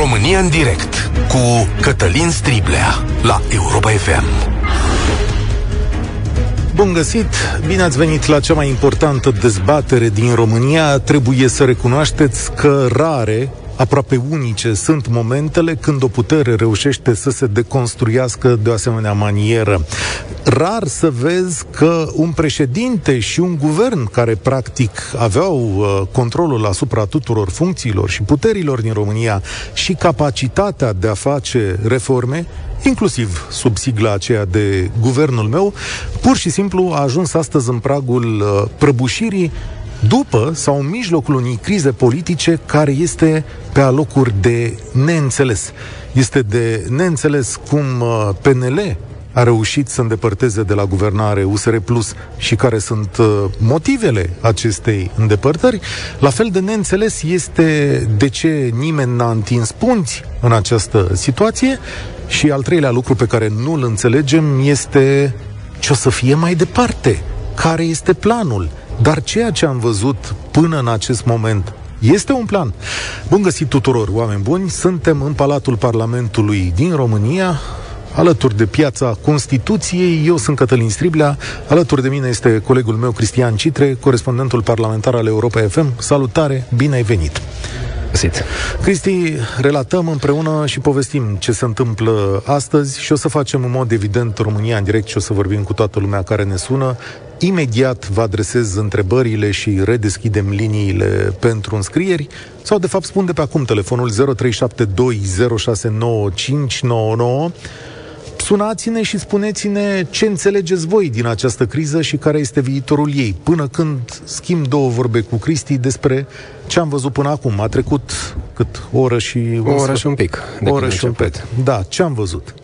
România în direct cu Cătălin Striblea la Europa FM. Bun găsit! Bine ați venit la cea mai importantă dezbatere din România. Trebuie să recunoașteți că rare, aproape unice sunt momentele când o putere reușește să se deconstruiască de o asemenea manieră. Rar să vezi că un președinte și un guvern care practic aveau uh, controlul asupra tuturor funcțiilor și puterilor din România și capacitatea de a face reforme, inclusiv sub sigla aceea de guvernul meu, pur și simplu a ajuns astăzi în pragul uh, prăbușirii după sau în mijlocul unei crize politice care este pe alocuri de neînțeles. Este de neînțeles cum uh, PNL a reușit să îndepărteze de la guvernare USR Plus și care sunt uh, motivele acestei îndepărtări. La fel de neînțeles este de ce nimeni n-a întins punți în această situație și al treilea lucru pe care nu îl înțelegem este ce o să fie mai departe. Care este planul? Dar ceea ce am văzut până în acest moment este un plan. Bun găsit tuturor, oameni buni! Suntem în Palatul Parlamentului din România, alături de piața Constituției. Eu sunt Cătălin Striblea, alături de mine este colegul meu Cristian Citre, corespondentul parlamentar al Europa FM. Salutare, bine ai venit! Găsit. Cristi, relatăm împreună și povestim ce se întâmplă astăzi și o să facem în mod evident România în direct și o să vorbim cu toată lumea care ne sună. Imediat vă adresez întrebările și redeschidem liniile pentru înscrieri sau de fapt spun de pe acum telefonul 0372069599 Sunați-ne și spuneți-ne ce înțelegeți voi din această criză și care este viitorul ei. Până când schimb două vorbe cu Cristi despre ce am văzut până acum. A trecut cât? O oră și... O oră și un pic. O oră și un pic. Da, ce am văzut?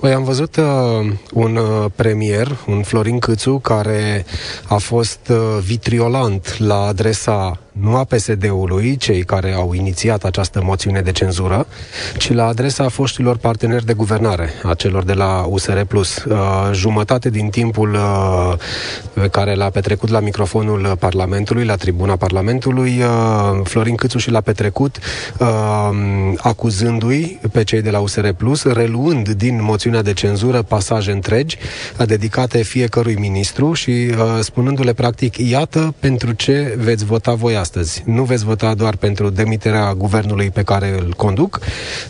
Păi am văzut uh, un uh, premier, un Florin Câțu, care a fost uh, vitriolant la adresa nu a PSD-ului, cei care au inițiat această moțiune de cenzură, ci la adresa foștilor parteneri de guvernare, a celor de la USR+. Uh, jumătate din timpul uh, care l-a petrecut la microfonul Parlamentului, la tribuna Parlamentului, uh, Florin Câțu și l-a petrecut uh, acuzându-i pe cei de la USR+, reluând din moțiunea de cenzură pasaje întregi dedicate fiecărui ministru și uh, spunându-le practic, iată pentru ce veți vota voi astăzi. Nu veți vota doar pentru demiterea guvernului pe care îl conduc,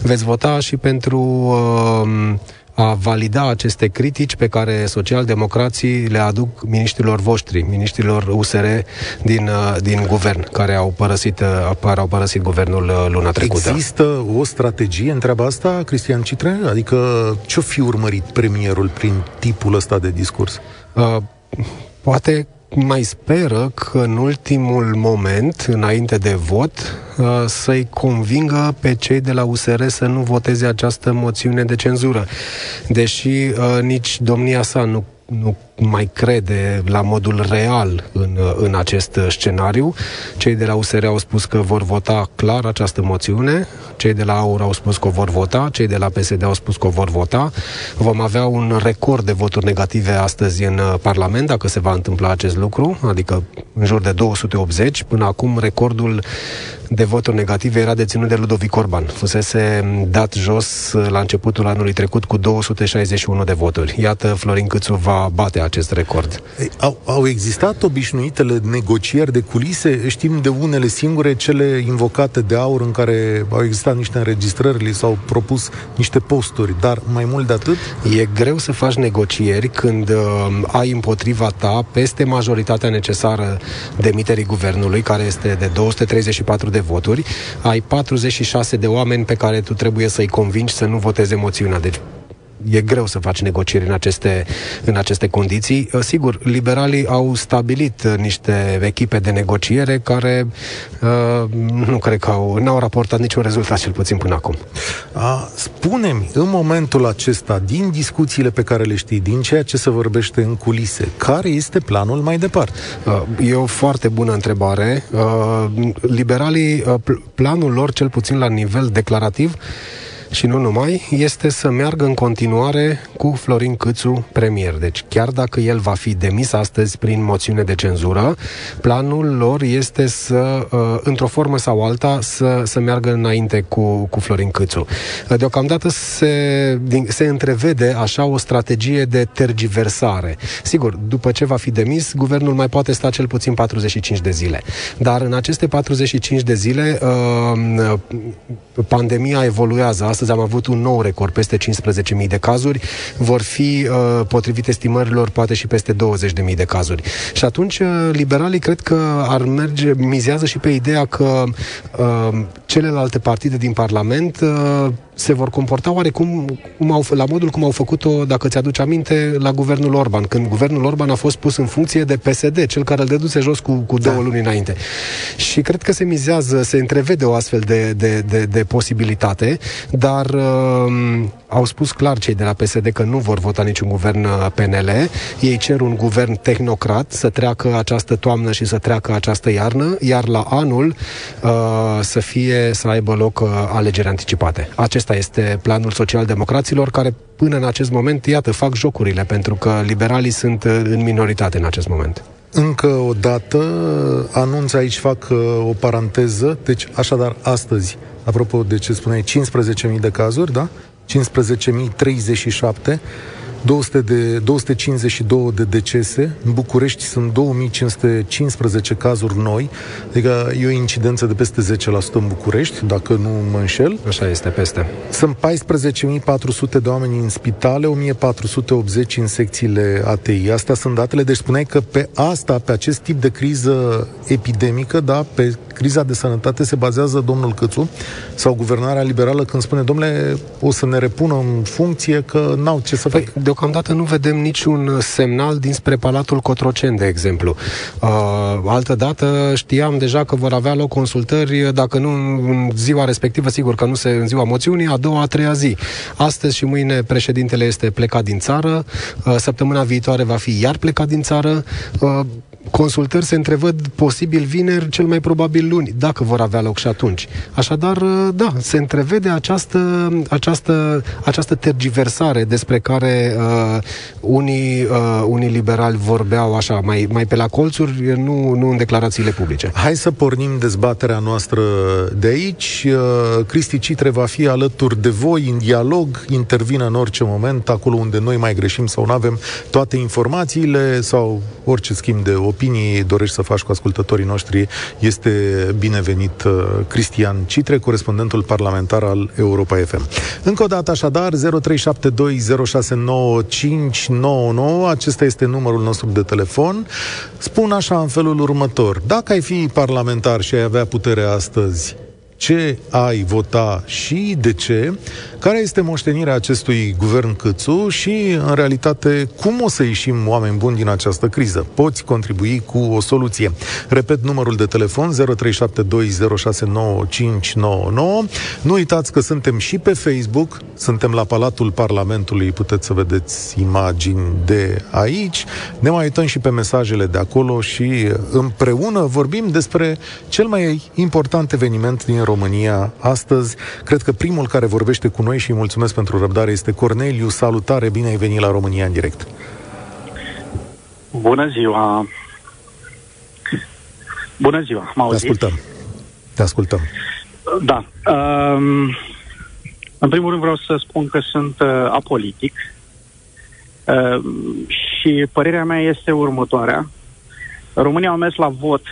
veți vota și pentru uh, a valida aceste critici pe care socialdemocrații le aduc miniștrilor voștri, miniștrilor USR din, uh, din guvern, care au părăsit, uh, care au părăsit guvernul uh, luna trecută. Există o strategie în treaba asta, Cristian Citre? Adică ce-o fi urmărit premierul prin tipul ăsta de discurs? Uh, poate mai speră că în ultimul moment, înainte de vot, uh, să-i convingă pe cei de la USR să nu voteze această moțiune de cenzură. Deși uh, nici domnia sa nu nu mai crede la modul real în, în acest scenariu. Cei de la USR au spus că vor vota clar această moțiune, cei de la AUR au spus că o vor vota, cei de la PSD au spus că o vor vota. Vom avea un record de voturi negative astăzi în Parlament, dacă se va întâmpla acest lucru, adică în jur de 280. Până acum recordul de voturi negative era deținut de Ludovic Orban. Fusese dat jos la începutul anului trecut cu 261 de voturi. Iată, Florin Câțu va bate acest record. Au, au existat obișnuitele negocieri de culise? Știm de unele singure, cele invocate de aur, în care au existat niște înregistrări, li s-au propus niște posturi, dar mai mult de atât? E greu să faci negocieri când uh, ai împotriva ta peste majoritatea necesară demiterii guvernului, care este de 234 de de voturi, ai 46 de oameni pe care tu trebuie să-i convingi să nu voteze moțiunea. Deci e greu să faci negocieri în aceste, în aceste condiții. Uh, sigur, liberalii au stabilit uh, niște echipe de negociere care uh, nu cred că au, n-au raportat niciun rezultat, cel puțin până acum. A, spune-mi, în momentul acesta, din discuțiile pe care le știi, din ceea ce se vorbește în culise, care este planul mai departe? Uh, e o foarte bună întrebare. Uh, liberalii, uh, planul lor, cel puțin la nivel declarativ, și nu numai, este să meargă în continuare cu Florin Câțu premier. Deci chiar dacă el va fi demis astăzi prin moțiune de cenzură, planul lor este să, uh, într-o formă sau alta, să, să meargă înainte cu, cu Florin Câțu. Deocamdată se, se întrevede așa o strategie de tergiversare. Sigur, după ce va fi demis, guvernul mai poate sta cel puțin 45 de zile. Dar în aceste 45 de zile, uh, pandemia evoluează. Astăzi am avut un nou record, peste 15.000 de cazuri. Vor fi, uh, potrivit estimărilor, poate și peste 20.000 de cazuri. Și atunci, uh, liberalii cred că ar merge, mizează și pe ideea că celelalte partide din Parlament se vor comporta oarecum cum au, la modul cum au făcut-o, dacă ți-aduci aminte, la guvernul Orban, când guvernul Orban a fost pus în funcție de PSD, cel care îl deduse jos cu, cu două da. luni înainte. Și cred că se mizează, se întrevede o astfel de, de, de, de posibilitate, dar uh, au spus clar cei de la PSD că nu vor vota niciun guvern uh, PNL. Ei cer un guvern tehnocrat să treacă această toamnă și să treacă această iarnă, iar la anul uh, să fie, să aibă loc uh, alegeri anticipate. Acesta este planul social-democraților care până în acest moment, iată, fac jocurile, pentru că liberalii sunt uh, în minoritate în acest moment. Încă o dată, anunț aici, fac uh, o paranteză, deci așadar astăzi, apropo de ce spuneai, 15.000 de cazuri, da? 15.037, 200 de, 252 de decese, în București sunt 2515 cazuri noi, adică e o incidență de peste 10% în București, dacă nu mă înșel. Așa este, peste. Sunt 14.400 de oameni în spitale, 1.480 în secțiile ATI. Astea sunt datele, deci spuneai că pe asta, pe acest tip de criză epidemică, da, pe criza de sănătate se bazează domnul Câțu sau guvernarea liberală când spune, domnule, o să ne repună în funcție că n-au ce să păi, facă. Deocamdată nu vedem niciun semnal dinspre Palatul Cotroceni, de exemplu. Uh, altă dată știam deja că vor avea loc consultări, dacă nu în ziua respectivă, sigur că nu se în ziua moțiunii, a doua, a treia zi. Astăzi și mâine președintele este plecat din țară, uh, săptămâna viitoare va fi iar plecat din țară. Uh, consultări se întrevăd posibil vineri, cel mai probabil luni, dacă vor avea loc și atunci. Așadar, uh, da, se întrevede această, această, această tergiversare despre care uh, unii, uh, unii liberali vorbeau așa, mai, mai pe la colțuri, nu, nu în declarațiile publice. Hai să pornim dezbaterea noastră de aici. Uh, Cristi Citre va fi alături de voi în dialog, intervină în orice moment, acolo unde noi mai greșim sau nu avem toate informațiile sau orice schimb de opinii dorești să faci cu ascultătorii noștri, este binevenit uh, Cristian Citre, corespondentul parlamentar al Europa FM. Încă o dată, așadar, 0372069599, acesta este numărul nostru de telefon. Spun așa în felul următor. Dacă ai fi parlamentar și ai avea puterea astăzi, ce ai vota și de ce, care este moștenirea acestui guvern Câțu și, în realitate, cum o să ieșim oameni buni din această criză. Poți contribui cu o soluție. Repet numărul de telefon 0372069599. Nu uitați că suntem și pe Facebook, suntem la Palatul Parlamentului, puteți să vedeți imagini de aici. Ne mai uităm și pe mesajele de acolo și împreună vorbim despre cel mai important eveniment din România astăzi. Cred că primul care vorbește cu noi și îi mulțumesc pentru răbdare este Corneliu. Salutare, bine ai venit la România în direct. Bună ziua! Bună ziua, mă auziți? Te ascultăm. Te ascultăm. Da. Um, în primul rând vreau să spun că sunt uh, apolitic uh, și părerea mea este următoarea. România au mers la vot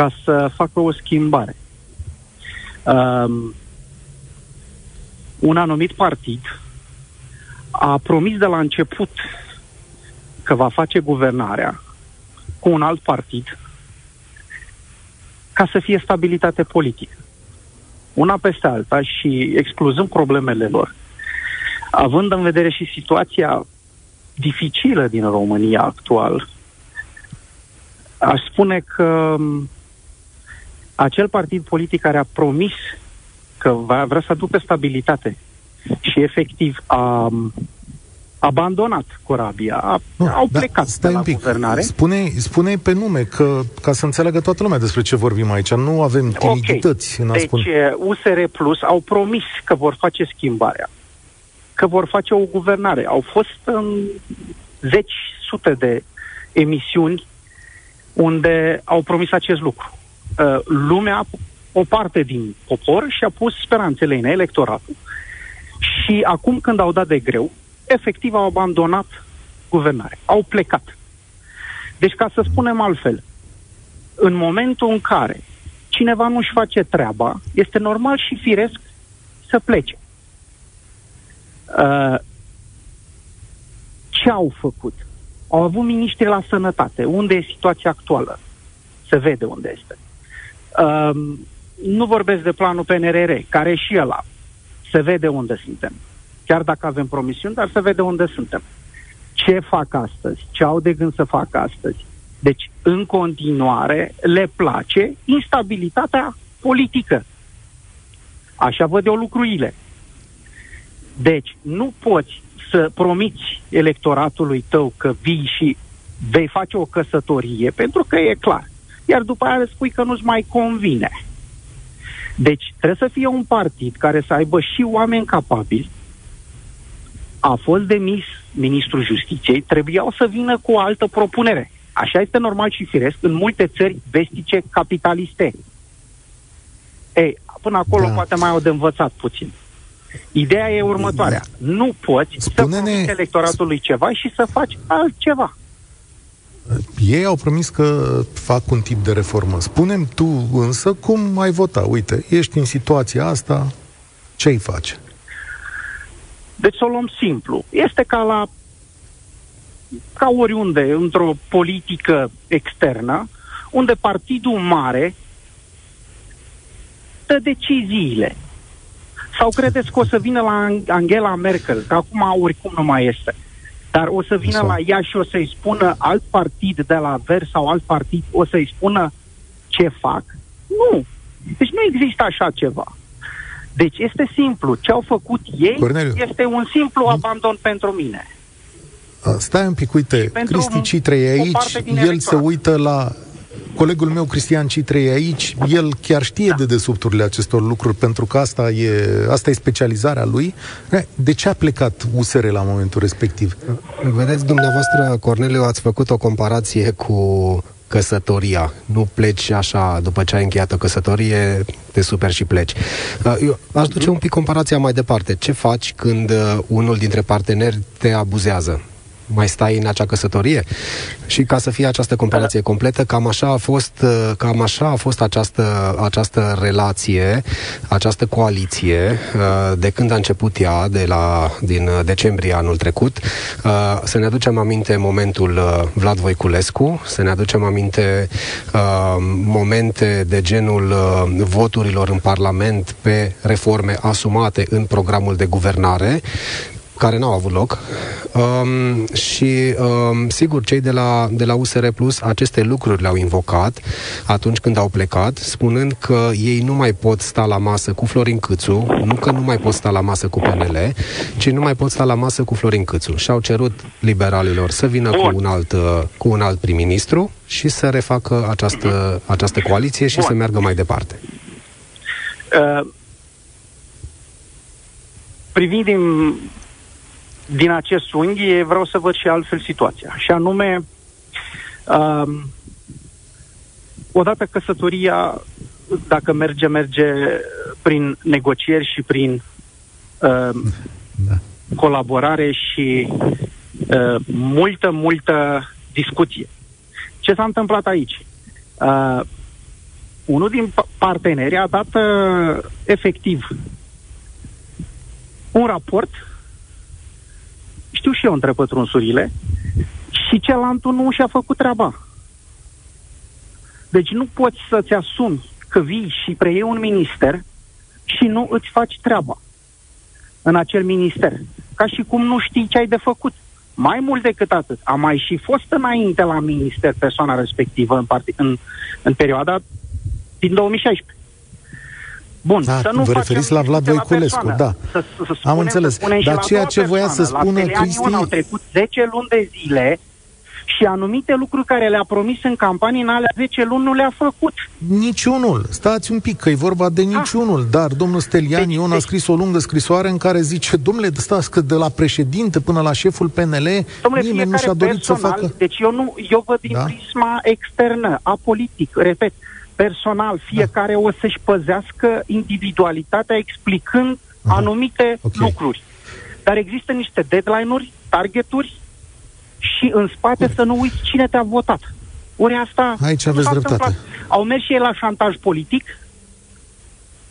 ca să facă o schimbare. Um, un anumit partid a promis de la început că va face guvernarea cu un alt partid ca să fie stabilitate politică. Una peste alta și excluzând problemele lor, având în vedere și situația dificilă din România actual, aș spune că acel partid politic care a promis că va vrea să aducă stabilitate și efectiv a abandonat corabia, nu, au da, plecat stai de la un pic. guvernare. Spune, spune pe nume, că, ca să înțeleagă toată lumea despre ce vorbim aici. Nu avem timidități okay. în a spune. Deci USR Plus au promis că vor face schimbarea, că vor face o guvernare. Au fost în zeci, sute de emisiuni unde au promis acest lucru. Uh, lumea, o parte din popor, și-a pus speranțele în electoratul și acum când au dat de greu, efectiv au abandonat guvernare. Au plecat. Deci, ca să spunem altfel, în momentul în care cineva nu-și face treaba, este normal și firesc să plece. Uh, ce au făcut? Au avut miniștri la sănătate. Unde e situația actuală? Se vede unde este. Uh, nu vorbesc de planul PNRR, care e și ăla. Se vede unde suntem chiar dacă avem promisiuni, dar să vede unde suntem. Ce fac astăzi? Ce au de gând să facă astăzi? Deci, în continuare, le place instabilitatea politică. Așa văd eu lucrurile. Deci, nu poți să promiți electoratului tău că vii și vei face o căsătorie, pentru că e clar. Iar după aia spui că nu-ți mai convine. Deci trebuie să fie un partid care să aibă și oameni capabili, a fost demis ministrul justiției, trebuiau să vină cu o altă propunere. Așa este normal și firesc în multe țări vestice capitaliste. Ei, până acolo da. poate mai au de învățat puțin. Ideea e următoarea. Nu poți Spune-ne... să promiți electoratului ceva și să faci altceva. Ei au promis că fac un tip de reformă. Spunem tu însă cum ai vota. Uite, ești în situația asta, ce ai face? Deci să o luăm simplu. Este ca la ca oriunde, într-o politică externă, unde partidul mare dă deciziile. Sau credeți că o să vină la Angela Merkel, că acum oricum nu mai este, dar o să vină la ea și o să-i spună alt partid de la Ver sau alt partid, o să-i spună ce fac? Nu. Deci nu există așa ceva. Deci este simplu. Ce au făcut ei Corneliu. este un simplu abandon pentru mine. Stai un pic, uite, Cristi Citrei aici, el se uită la colegul meu Cristian Citrei aici, el chiar știe da. de desubturile acestor lucruri, pentru că asta e, asta e specializarea lui. De ce a plecat USR la momentul respectiv? Vedeți, dumneavoastră, Corneliu, ați făcut o comparație cu căsătoria. Nu pleci așa, după ce ai încheiat o căsătorie, te super și pleci. Uh, eu aș duce un pic comparația mai departe. Ce faci când uh, unul dintre parteneri te abuzează? Mai stai în acea căsătorie? Și ca să fie această comparație completă, cam așa a fost, uh, cam așa a fost această, această relație, această coaliție, uh, de când a început ea, de la, din decembrie anul trecut. Uh, să ne aducem aminte momentul Vlad Voiculescu, să ne aducem aminte momente de genul voturilor în Parlament pe reforme asumate în programul de guvernare, care n-au avut loc. Um, și, um, sigur, cei de la, de la USR Plus aceste lucruri le-au invocat atunci când au plecat, spunând că ei nu mai pot sta la masă cu Florin Câțu, nu că nu mai pot sta la masă cu PNL, ci nu mai pot sta la masă cu Florin Câțu. Și au cerut liberalilor să vină cu un alt, uh, cu un alt prim-ministru și să refacă această, această coaliție și Bun. să meargă mai departe. Uh, privind din din acest unghi vreau să văd și altfel situația. Și anume, um, odată căsătoria, dacă merge, merge prin negocieri și prin um, da. colaborare și uh, multă, multă discuție. Ce s-a întâmplat aici? Uh, unul din parteneri a dat uh, efectiv un raport știu și eu între pătrunsurile, și cealaltă nu și-a făcut treaba. Deci nu poți să-ți asumi că vii și preiei un minister și nu îți faci treaba în acel minister. Ca și cum nu știi ce ai de făcut. Mai mult decât atât, a mai și fost înainte la minister persoana respectivă în, part- în, în perioada din 2016. Bun, da, să nu vă referiți la Vlad Voiculescu, la da. Să, să, să Am înțeles. Dar ceea ce voia să spună Cristi... au trecut 10 luni de zile și anumite lucruri care le-a promis în campanie în alea 10 luni nu le-a făcut. Niciunul. Stați un pic, că e vorba de ah. niciunul. Ah. Dar domnul Stelian deci, Ion deci, a scris o lungă scrisoare în care zice, domnule, stați că de la președinte până la șeful PNL, domnule, nimeni nu și-a dorit personal, să facă... Deci eu, nu, eu văd din da? prisma externă, apolitic, repet, personal, fiecare da. o să-și păzească individualitatea explicând Aha. anumite okay. lucruri. Dar există niște deadline-uri, targeturi și în spate Bun. să nu uiți cine te-a votat. Ori asta... Aici aveți dreptate. Întâmplat. Au mers și ei la șantaj politic,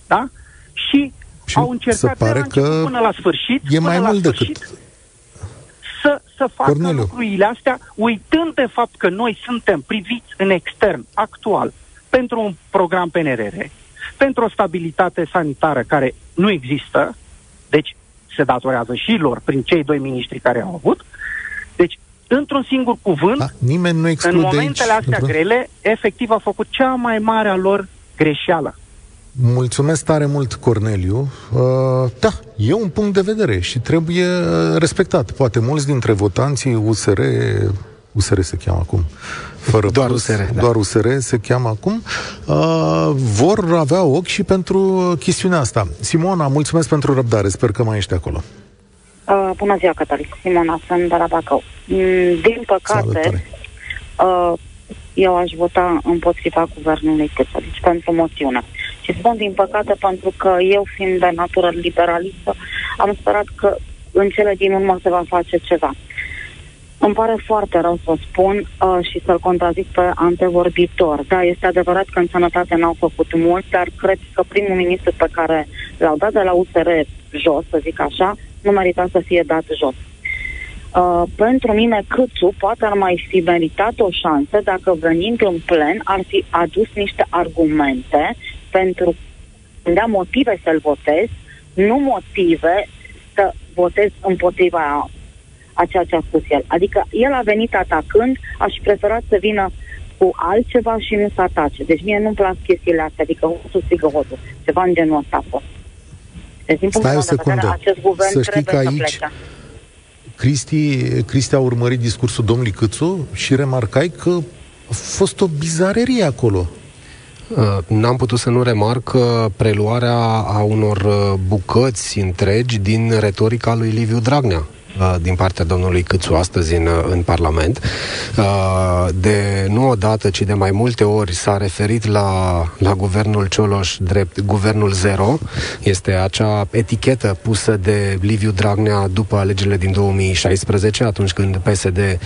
da? Și, și au încercat pare că până la sfârșit, e mai mult sfârșit, decât să, să facă Corneliu. lucrurile astea, uitând de fapt că noi suntem priviți în extern, actual, pentru un program PNRR, pentru o stabilitate sanitară care nu există, deci se datorează și lor prin cei doi miniștri care au avut. Deci, într-un singur cuvânt, da, nimeni nu în momentele aici, astea grele, efectiv a făcut cea mai mare a lor greșeală. Mulțumesc tare mult, Corneliu. Uh, da, e un punct de vedere și trebuie respectat. Poate mulți dintre votanții USR USR se cheamă acum. Fără doar plus, USR. Da. Doar USR se cheamă acum. Uh, vor avea ochi și pentru chestiunea asta. Simona, mulțumesc pentru răbdare. Sper că mai ești acolo. Uh, bună ziua, Cătălin. Simona, sunt de la Bacău. Mm, din păcate, uh, eu aș vota împotriva guvernului Câță, deci pentru moțiune. Și spun din păcate pentru că eu, fiind de natură liberalistă, am sperat că în cele din urmă se va face ceva. Îmi pare foarte rău să spun uh, și să-l contrazic pe antevorbitor. Da, este adevărat că în sănătate n-au făcut mult, dar cred că primul ministru pe care l-au dat de la USR jos, să zic așa, nu merita să fie dat jos. Uh, pentru mine, Câțu poate ar mai fi meritat o șansă dacă venind în plen ar fi adus niște argumente pentru da motive să-l votez, nu motive să votez împotriva a ceea ce a spus el. Adică el a venit atacând, aș prefera să vină cu altceva și nu să atace. Deci mie nu-mi plac chestiile astea, adică hoțul strigă hoțul. Ceva în genul ăsta a fost. Deci, din Stai o secundă. Vedere, acest guvern să știi că aici să Cristi, Cristi a urmărit discursul domnului Câțu și remarcai că a fost o bizarerie acolo. Uh, n-am putut să nu remarc preluarea a unor uh, bucăți întregi din retorica lui Liviu Dragnea Uh, din partea domnului Câțu astăzi în, uh, în Parlament. Uh, de nu o dată, ci de mai multe ori s-a referit la, la guvernul Cioloș drept guvernul zero. Este acea etichetă pusă de Liviu Dragnea după alegerile din 2016, atunci când PSD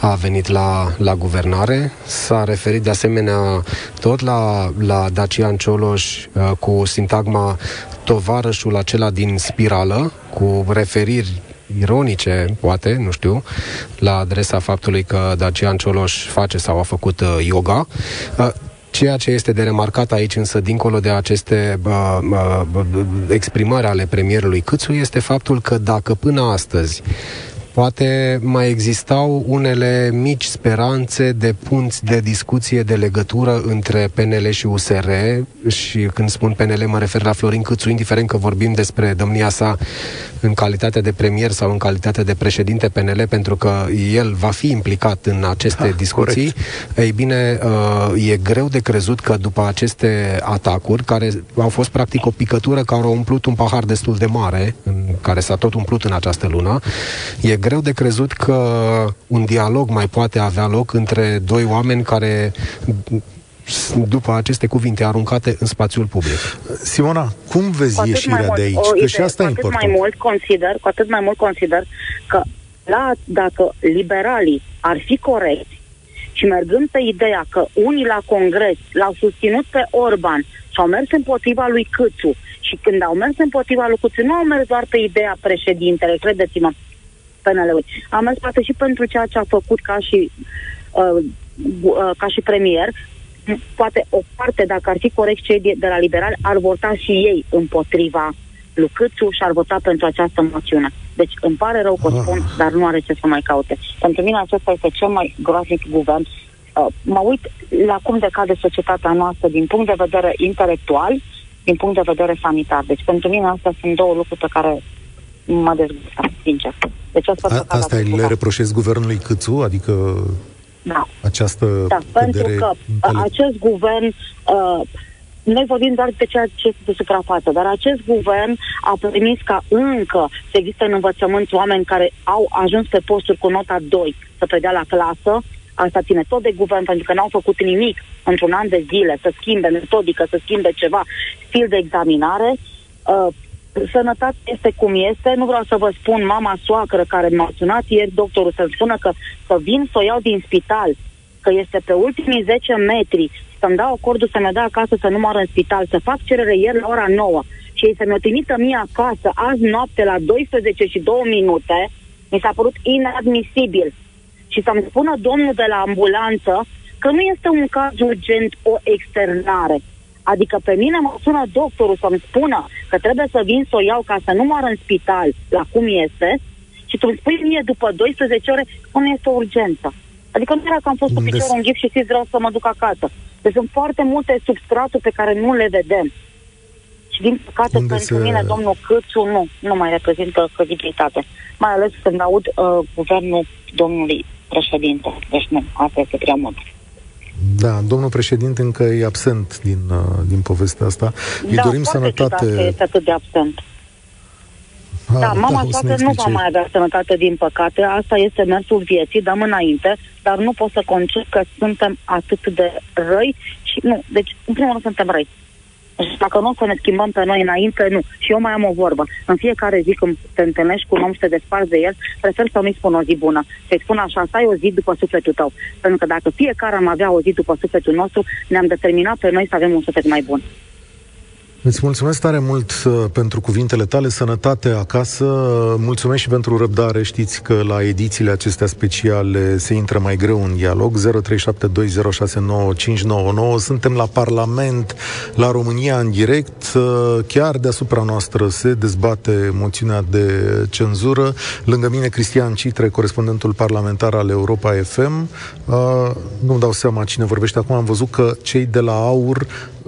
a venit la, la guvernare. S-a referit de asemenea tot la, la Dacian Cioloș cu sintagma tovarășul acela din spirală, cu referiri ironice, poate, nu știu, la adresa faptului că Dacian Cioloș face sau a făcut uh, yoga. Uh, Ceea ce este de remarcat aici, însă, dincolo de aceste uh, uh, exprimări ale premierului Câțu, este faptul că dacă până astăzi Poate mai existau unele mici speranțe de punți de discuție, de legătură între PNL și USR și când spun PNL mă refer la Florin Câțu, indiferent că vorbim despre domnia sa în calitate de premier sau în calitate de președinte PNL, pentru că el va fi implicat în aceste ha, discuții. Corect. Ei bine, uh, e greu de crezut că după aceste atacuri, care au fost practic o picătură care a umplut un pahar destul de mare, în care s-a tot umplut în această lună, e greu de crezut că un dialog mai poate avea loc între doi oameni care după aceste cuvinte aruncate în spațiul public. Simona, cum vezi ieșirea de aici? Că și asta cu e important. Mai mult consider, cu atât mai mult consider că la, dacă liberalii ar fi corecți și mergând pe ideea că unii la Congres l-au susținut pe Orban și au mers împotriva lui Câțu și când au mers împotriva lui Câțu nu au mers doar pe ideea președintele, credeți-mă, PNL-ului. Am mers poate și pentru ceea ce a făcut ca și, uh, uh, ca și premier, poate o parte, dacă ar fi corect cei de, de la liberali, ar vota și ei împotriva lui Câțu și ar vota pentru această moțiune. Deci îmi pare rău că o spun, ah. dar nu are ce să mai caute. Pentru mine acesta este cel mai groaznic guvern. Uh, mă uit la cum decade societatea noastră din punct de vedere intelectual, din punct de vedere sanitar. Deci pentru mine astea sunt două lucruri pe care mă dezgustă, sincer. Deci asta A, Asta le reproșez guvernului Câțu? Adică da. această Da, pentru că intele... acest guvern uh, noi vorbim doar de ceea ce este de suprafață, dar acest guvern a permis ca încă să existe în învățământ oameni care au ajuns pe posturi cu nota 2 să predea la clasă. Asta ține tot de guvern, pentru că n-au făcut nimic într-un an de zile să schimbe metodică, să schimbe ceva, stil de examinare. Uh, sănătatea este cum este. Nu vreau să vă spun mama soacră care m-a sunat ieri, doctorul, să-mi spună că să vin să o iau din spital, că este pe ultimii 10 metri, să-mi dau acordul să mă dea acasă să nu moară în spital, să fac cerere ieri la ora 9 și ei să mi-o trimită mie acasă azi noapte la 12 și 2 minute, mi s-a părut inadmisibil. Și să-mi spună domnul de la ambulanță că nu este un caz urgent o externare. Adică pe mine mă sună doctorul să-mi spună că trebuie să vin să o iau ca să nu moară în spital la cum este și tu îmi spui mie după 12 ore că nu este o urgență. Adică nu era că am fost cu piciorul în ghip și știți, vreau să mă duc acasă. Deci sunt foarte multe substraturi pe care nu le vedem. Și din păcate Unde pentru se... mine, domnul Câțu nu, nu mai reprezintă credibilitate. Mai ales când aud uh, guvernul domnului președinte. Deci nu, asta este prea mult. Da, domnul președinte încă e absent din, uh, din povestea asta. Îi da, dorim sănătate. Da, este atât de absent. Ah, da, mama da, soacră nu va mai avea sănătate, din păcate. Asta este mersul vieții, dăm înainte, dar nu pot să concep că suntem atât de răi și nu. Deci, în primul rând, suntem răi. Și dacă nu o să ne schimbăm pe noi înainte, nu. Și eu mai am o vorbă. În fiecare zi când te întâlnești cu un om și te desparți de el, prefer să nu-i spun o zi bună. Să-i spun așa, să ai o zi după sufletul tău. Pentru că dacă fiecare am avea o zi după sufletul nostru, ne-am determinat pe noi să avem un suflet mai bun. Îți mulțumesc tare mult uh, pentru cuvintele tale, sănătate acasă, mulțumesc și pentru răbdare, știți că la edițiile acestea speciale se intră mai greu în dialog, 0372069599, suntem la Parlament, la România în direct, uh, chiar deasupra noastră se dezbate moțiunea de cenzură, lângă mine Cristian Citre, corespondentul parlamentar al Europa FM, uh, nu-mi dau seama cine vorbește acum, am văzut că cei de la AUR Uh,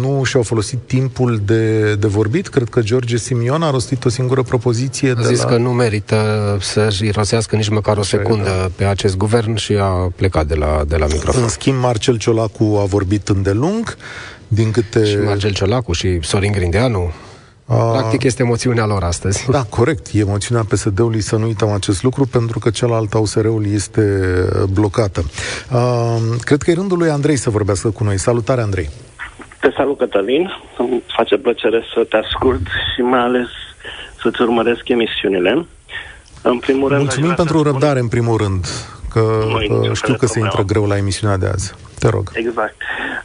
nu și-au folosit timpul de, de vorbit. Cred că George Simion a rostit o singură propoziție. A de zis la... că nu merită să-și rosească nici măcar o secundă da. pe acest guvern și a plecat de la, de la microfon. În schimb, Marcel Ciolacu a vorbit îndelung. Din câte... Și Marcel Ciolacu și Sorin Grindeanu. Practic este moțiunea lor astăzi. Da, corect. E moțiunea PSD-ului să nu uităm acest lucru, pentru că cealaltă USR-ul este blocată. Uh, cred că e rândul lui Andrei să vorbească cu noi. Salutare, Andrei! Te salut, Cătălin. Îmi face plăcere să te ascult și mai ales să-ți urmăresc emisiunile. În primul rând... Mulțumim pentru spun... răbdare, în primul rând, că uh, știu că se intră greu la emisiunea de azi. Te rog. Exact.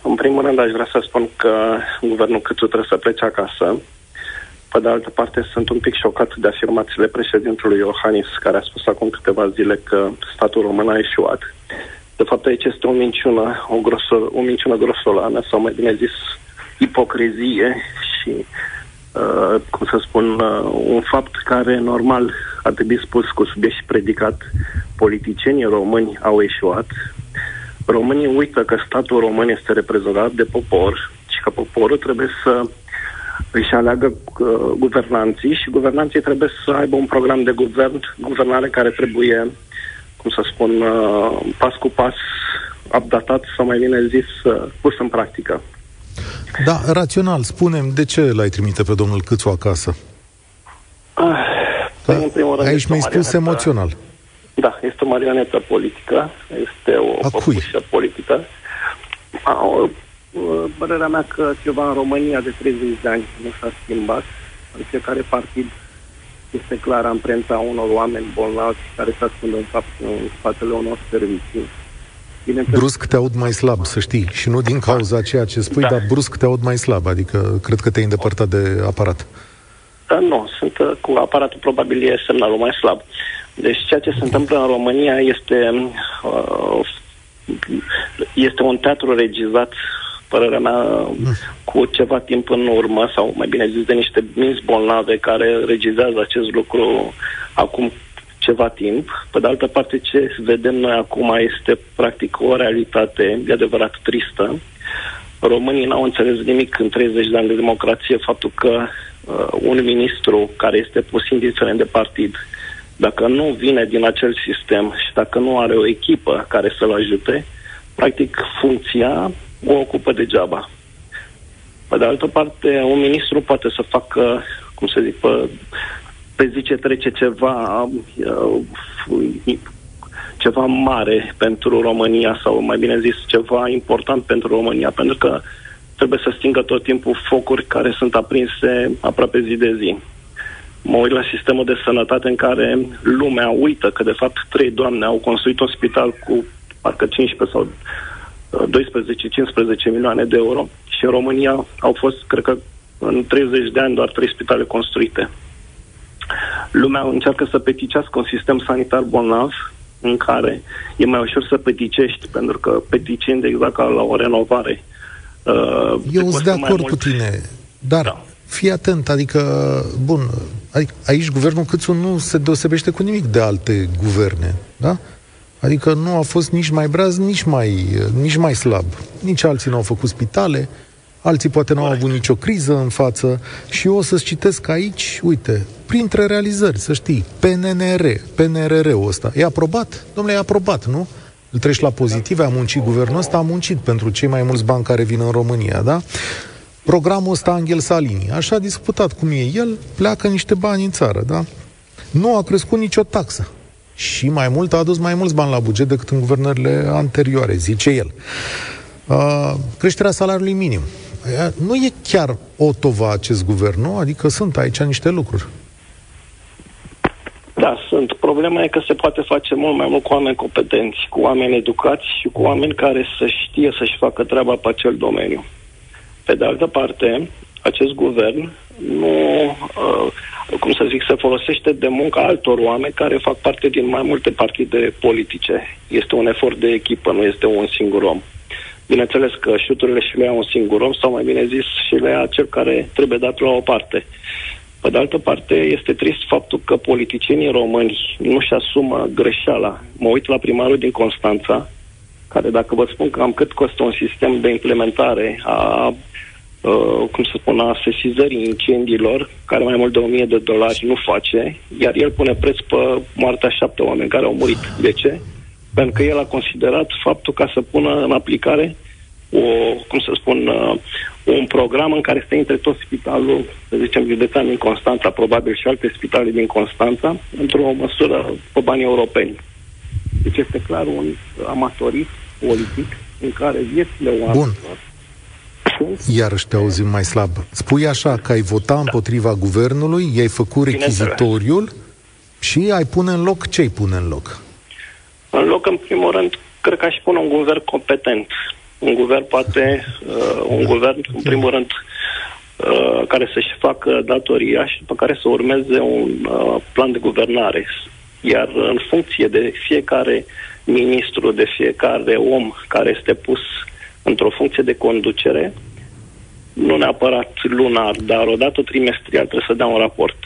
În primul rând, aș vrea să spun că guvernul Câțu trebuie să plece acasă. Pe de altă parte, sunt un pic șocat de afirmațiile președintelui Iohannis, care a spus acum câteva zile că statul român a eșuat. De fapt, aici este o minciună, o, groso, o minciună grosolană, sau mai bine zis, ipocrizie și, uh, cum să spun, uh, un fapt care, normal, ar trebui spus cu subiect și predicat. Politicienii români au eșuat. Românii uită că statul român este reprezentat de popor și că poporul trebuie să își aleagă uh, guvernanții și guvernanții trebuie să aibă un program de guvern, guvernare care trebuie cum să spun, uh, pas cu pas updatat sau mai bine zis uh, pus în practică. Da, rațional, spunem, de ce l-ai trimite pe domnul Câțu acasă? Ah, da, în primul rând aici mi-ai spus emoțional. Da, este o marionetă politică, este o popușă politică. A, o, părerea mea că ceva în România de 30 de ani nu s-a schimbat. În fiecare partid este clar amprenta unor oameni bolnavi care se ascund în, fapt, în spatele unor servicii. Brusc te aud mai slab, să știi, și nu din cauza ceea ce spui, da. dar brusc te aud mai slab, adică cred că te-ai îndepărtat de aparat. Da, nu, sunt uh, cu aparatul probabil e semnalul mai slab. Deci ceea ce se întâmplă în România este uh, este un teatru regizat părerea mea, cu ceva timp în urmă, sau mai bine zis de niște minți bolnave care regizează acest lucru acum ceva timp. Pe de altă parte, ce vedem noi acum este practic o realitate de adevărat tristă. Românii n-au înțeles nimic în 30 de ani de democrație, faptul că uh, un ministru care este pus indiferent de partid, dacă nu vine din acel sistem și dacă nu are o echipă care să-l ajute, practic funcția o ocupă degeaba. Pe de altă parte, un ministru poate să facă, cum să zic, pe, pe zi ce trece ceva, uh, ceva mare pentru România sau mai bine zis ceva important pentru România, pentru că trebuie să stingă tot timpul focuri care sunt aprinse aproape zi de zi. Mă uit la sistemul de sănătate în care lumea uită că de fapt trei doamne au construit un spital cu parcă 15 sau 12-15 milioane de euro și în România au fost, cred că, în 30 de ani doar trei spitale construite. Lumea încearcă să peticească un sistem sanitar bolnav în care e mai ușor să peticești, pentru că peticiind exact ca la o renovare. Uh, Eu sunt de acord cu tine, dar da. fii atent, adică, bun, adică aici guvernul Câțu nu se deosebește cu nimic de alte guverne, da? Adică nu a fost nici mai braz, nici mai, nici mai slab. Nici alții nu au făcut spitale, alții poate nu au avut nicio criză în față și eu o să-ți citesc aici, uite, printre realizări, să știi, PNNR, PNRR-ul ăsta, e aprobat? Domnule, e aprobat, nu? Îl treci la pozitive, a muncit guvernul ăsta, a muncit pentru cei mai mulți bani care vin în România, da? Programul ăsta Angel Salini, așa a discutat cum e el, pleacă niște bani în țară, da? Nu a crescut nicio taxă și mai mult a adus mai mulți bani la buget decât în guvernările anterioare, zice el. Uh, creșterea salariului minim. Nu e chiar o tova acest guvern, nu? Adică sunt aici niște lucruri. Da, sunt. Problema e că se poate face mult mai mult cu oameni competenți, cu oameni educați și cu oameni care să știe să-și facă treaba pe acel domeniu. Pe de altă parte, acest guvern nu, uh, cum să zic, se folosește de munca altor oameni care fac parte din mai multe partide politice. Este un efort de echipă, nu este un singur om. Bineînțeles că șuturile și le ia un singur om, sau mai bine zis, și le ia cel care trebuie dat la o parte. Pe de altă parte, este trist faptul că politicienii români nu-și asumă greșeala. Mă uit la primarul din Constanța, care dacă vă spun cam cât costă un sistem de implementare a Uh, cum să spun, a sesizării incendiilor, care mai mult de 1000 de dolari nu face, iar el pune preț pe moartea șapte oameni care au murit. De ce? Pentru că el a considerat faptul ca să pună în aplicare o, cum să spun, uh, un program în care să intre tot spitalul, să zicem, județean din Constanța, probabil și alte spitale din Constanța, într-o măsură pe bani europeni. Deci este clar un amatorism politic în care viețile oamenilor Bun Iarăși te auzim mai slab. Spui așa că ai vota da. împotriva guvernului, i-ai făcut rechizitoriul și ai pune în loc ce ai pune în loc? În loc, în primul rând, cred că aș pune un guvern competent. Un guvern poate, uh, un guvern, în primul rând, uh, care să-și facă datoria și după care să urmeze un uh, plan de guvernare. Iar în funcție de fiecare ministru, de fiecare om care este pus într-o funcție de conducere, nu neapărat lunar, dar odată trimestrial trebuie să dea un raport.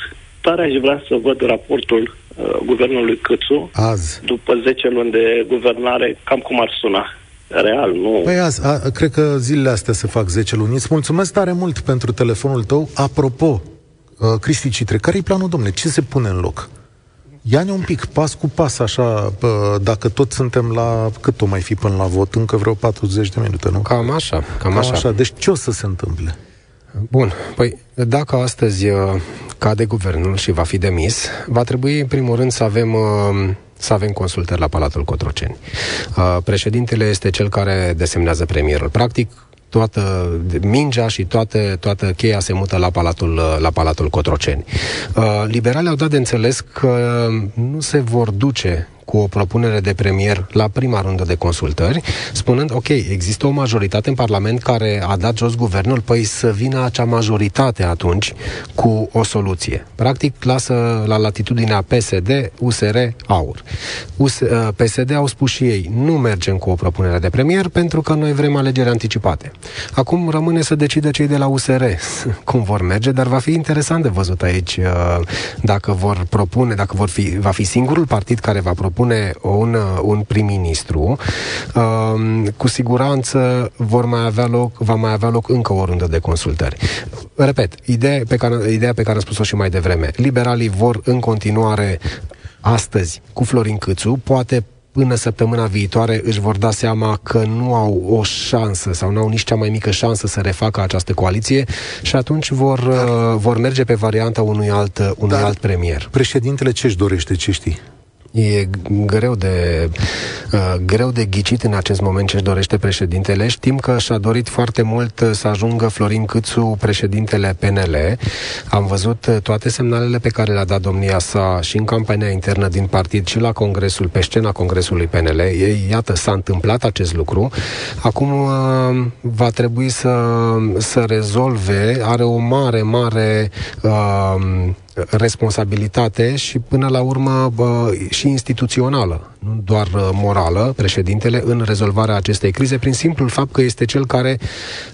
Tare aș vrea să văd raportul uh, guvernului Câțu azi. după 10 luni de guvernare, cam cum ar suna. Real, nu. Păi azi, a, cred că zilele astea se fac 10 luni. Îți mulțumesc tare mult pentru telefonul tău. Apropo, uh, Cristi Citre, care e planul, domnule? Ce se pune în loc? Ia-ne un pic, pas cu pas, așa, dacă tot suntem la, cât o mai fi până la vot, încă vreo 40 de minute, nu? Cam așa, cam, cam așa. așa. Deci ce o să se întâmple? Bun, păi dacă astăzi uh, cade guvernul și va fi demis, va trebui în primul rând să avem uh, să avem consultări la Palatul Cotroceni. Uh, președintele este cel care desemnează premierul. Practic, toată mingea și toată, toată cheia se mută la Palatul, la Palatul Cotroceni. Uh, liberalii au dat de înțeles că nu se vor duce cu o propunere de premier la prima rundă de consultări, spunând, ok, există o majoritate în Parlament care a dat jos guvernul, păi să vină acea majoritate atunci cu o soluție. Practic, lasă la latitudinea PSD, USR, AUR. US, uh, PSD au spus și ei, nu mergem cu o propunere de premier pentru că noi vrem alegeri anticipate. Acum rămâne să decide cei de la USR cum vor merge, dar va fi interesant de văzut aici uh, dacă vor propune, dacă vor fi, va fi singurul partid care va propune propune un, un prim-ministru, uh, cu siguranță vor mai avea loc, va mai avea loc încă o rundă de consultări. Repet, ideea pe care, ideea pe care am spus-o și mai devreme. Liberalii vor în continuare astăzi cu Florin Câțu, poate până săptămâna viitoare își vor da seama că nu au o șansă sau nu au nici cea mai mică șansă să refacă această coaliție și atunci vor, Dar, uh, vor merge pe varianta unui alt, unui alt premier. Președintele ce își dorește, ce știi? E greu de, uh, greu de ghicit în acest moment ce își dorește președintele. Știm că și-a dorit foarte mult uh, să ajungă Florin Câțu președintele PNL. Am văzut uh, toate semnalele pe care le-a dat domnia sa și în campania internă din partid și la congresul, pe scena congresului PNL. Ei, iată, s-a întâmplat acest lucru. Acum uh, va trebui să, să rezolve, are o mare, mare uh, responsabilitate și până la urmă bă, și instituțională nu doar uh, morală, președintele, în rezolvarea acestei crize, prin simplul fapt că este cel care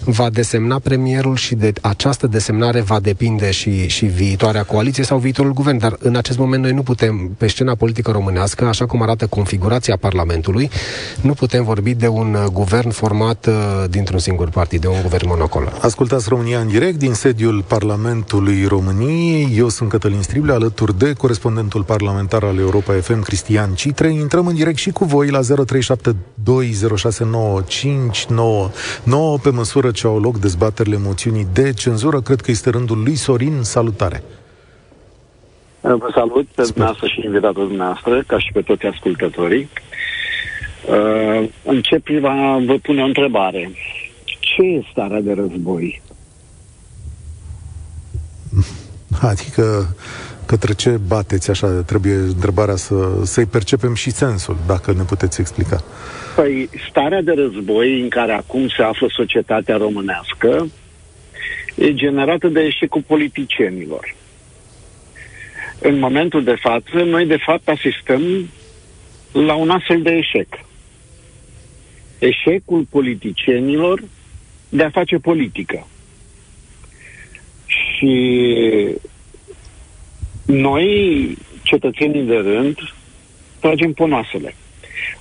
va desemna premierul și de această desemnare va depinde și, și viitoarea coaliție sau viitorul guvern. Dar în acest moment noi nu putem, pe scena politică românească, așa cum arată configurația Parlamentului, nu putem vorbi de un uh, guvern format uh, dintr-un singur partid, de un guvern monocol. Ascultați România în direct din sediul Parlamentului României. Eu sunt Cătălin Strible, alături de corespondentul parlamentar al Europa FM, Cristian Citre. Intrăm intrăm în direct și cu voi la 0372069599 pe măsură ce au loc dezbaterile moțiunii de cenzură. Cred că este rândul lui Sorin. Salutare! Vă salut pe dumneavoastră și invitatul dumneavoastră, ca și pe toți ascultătorii. Uh, încep priva vă pune o întrebare. Ce e starea de război? Adică către ce bateți așa? Trebuie întrebarea să, să-i percepem și sensul, dacă ne puteți explica. Păi, starea de război în care acum se află societatea românească e generată de eșecul politicienilor. În momentul de față, noi de fapt asistăm la un astfel de eșec. Eșecul politicienilor de a face politică. Și noi, cetățenii de rând, tragem ponoasele.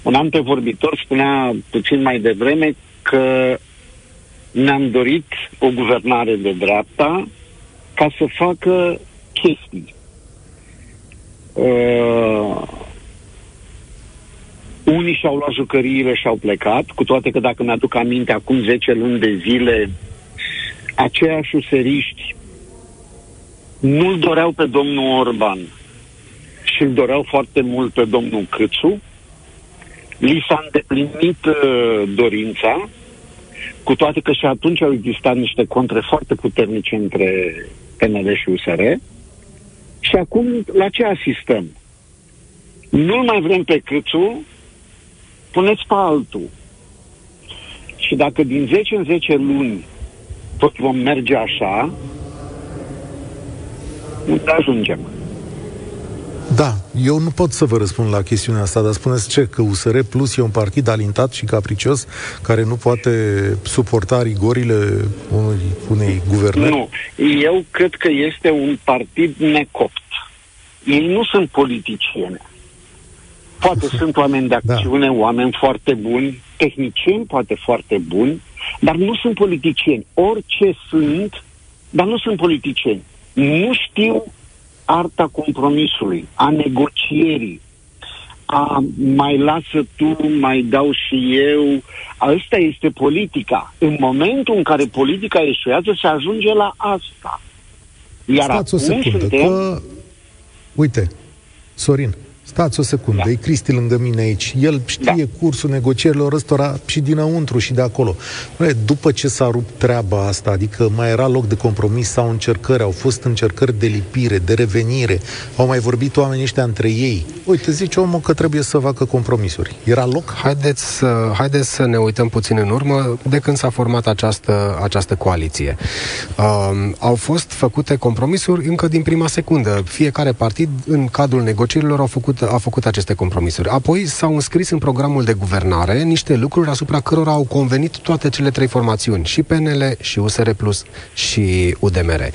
Un antevorbitor spunea puțin mai devreme că ne-am dorit o guvernare de dreapta ca să facă chestii. Uh, unii și-au luat jucăriile și au plecat, cu toate că dacă mi-aduc aminte, acum 10 luni de zile, aceiași useriști nu-l doreau pe domnul Orban și îl doreau foarte mult pe domnul Câțu. Li s-a îndeplinit uh, dorința, cu toate că și atunci au existat niște contre foarte puternice între PNL și USR. Și acum la ce asistăm? Nu mai vrem pe Câțu, puneți pe altul. Și dacă din 10 în 10 luni tot vom merge așa, unde ajungem. Da, eu nu pot să vă răspund la chestiunea asta, dar spuneți ce? Că USR Plus e un partid alintat și capricios care nu poate suporta rigorile unui, unei guvernări? Nu, eu cred că este un partid necopt. Ei nu sunt politicieni. Poate sunt oameni de da. acțiune, da. oameni foarte buni, tehnicieni poate foarte buni, dar nu sunt politicieni. Orice sunt, dar nu sunt politicieni nu știu arta compromisului, a negocierii, a mai lasă tu, mai dau și eu. Asta este politica. În momentul în care politica eșuează, se ajunge la asta. Iar Stați o secundă, suntem... că... Uite, Sorin, Stați o secundă, da. e Cristi lângă mine aici. El știe da. cursul negocierilor ăstora și dinăuntru și de acolo. După ce s-a rupt treaba asta, adică mai era loc de compromis sau încercări, au fost încercări de lipire, de revenire, au mai vorbit oamenii ăștia între ei. Uite, zice omul că trebuie să facă compromisuri. Era loc? Haideți să, haideți să ne uităm puțin în urmă de când s-a format această, această coaliție. Um, au fost făcute compromisuri încă din prima secundă. Fiecare partid, în cadrul negocierilor, au făcut făcut, a făcut aceste compromisuri. Apoi s-au înscris în programul de guvernare niște lucruri asupra cărora au convenit toate cele trei formațiuni, și PNL, și USR Plus, și UDMR.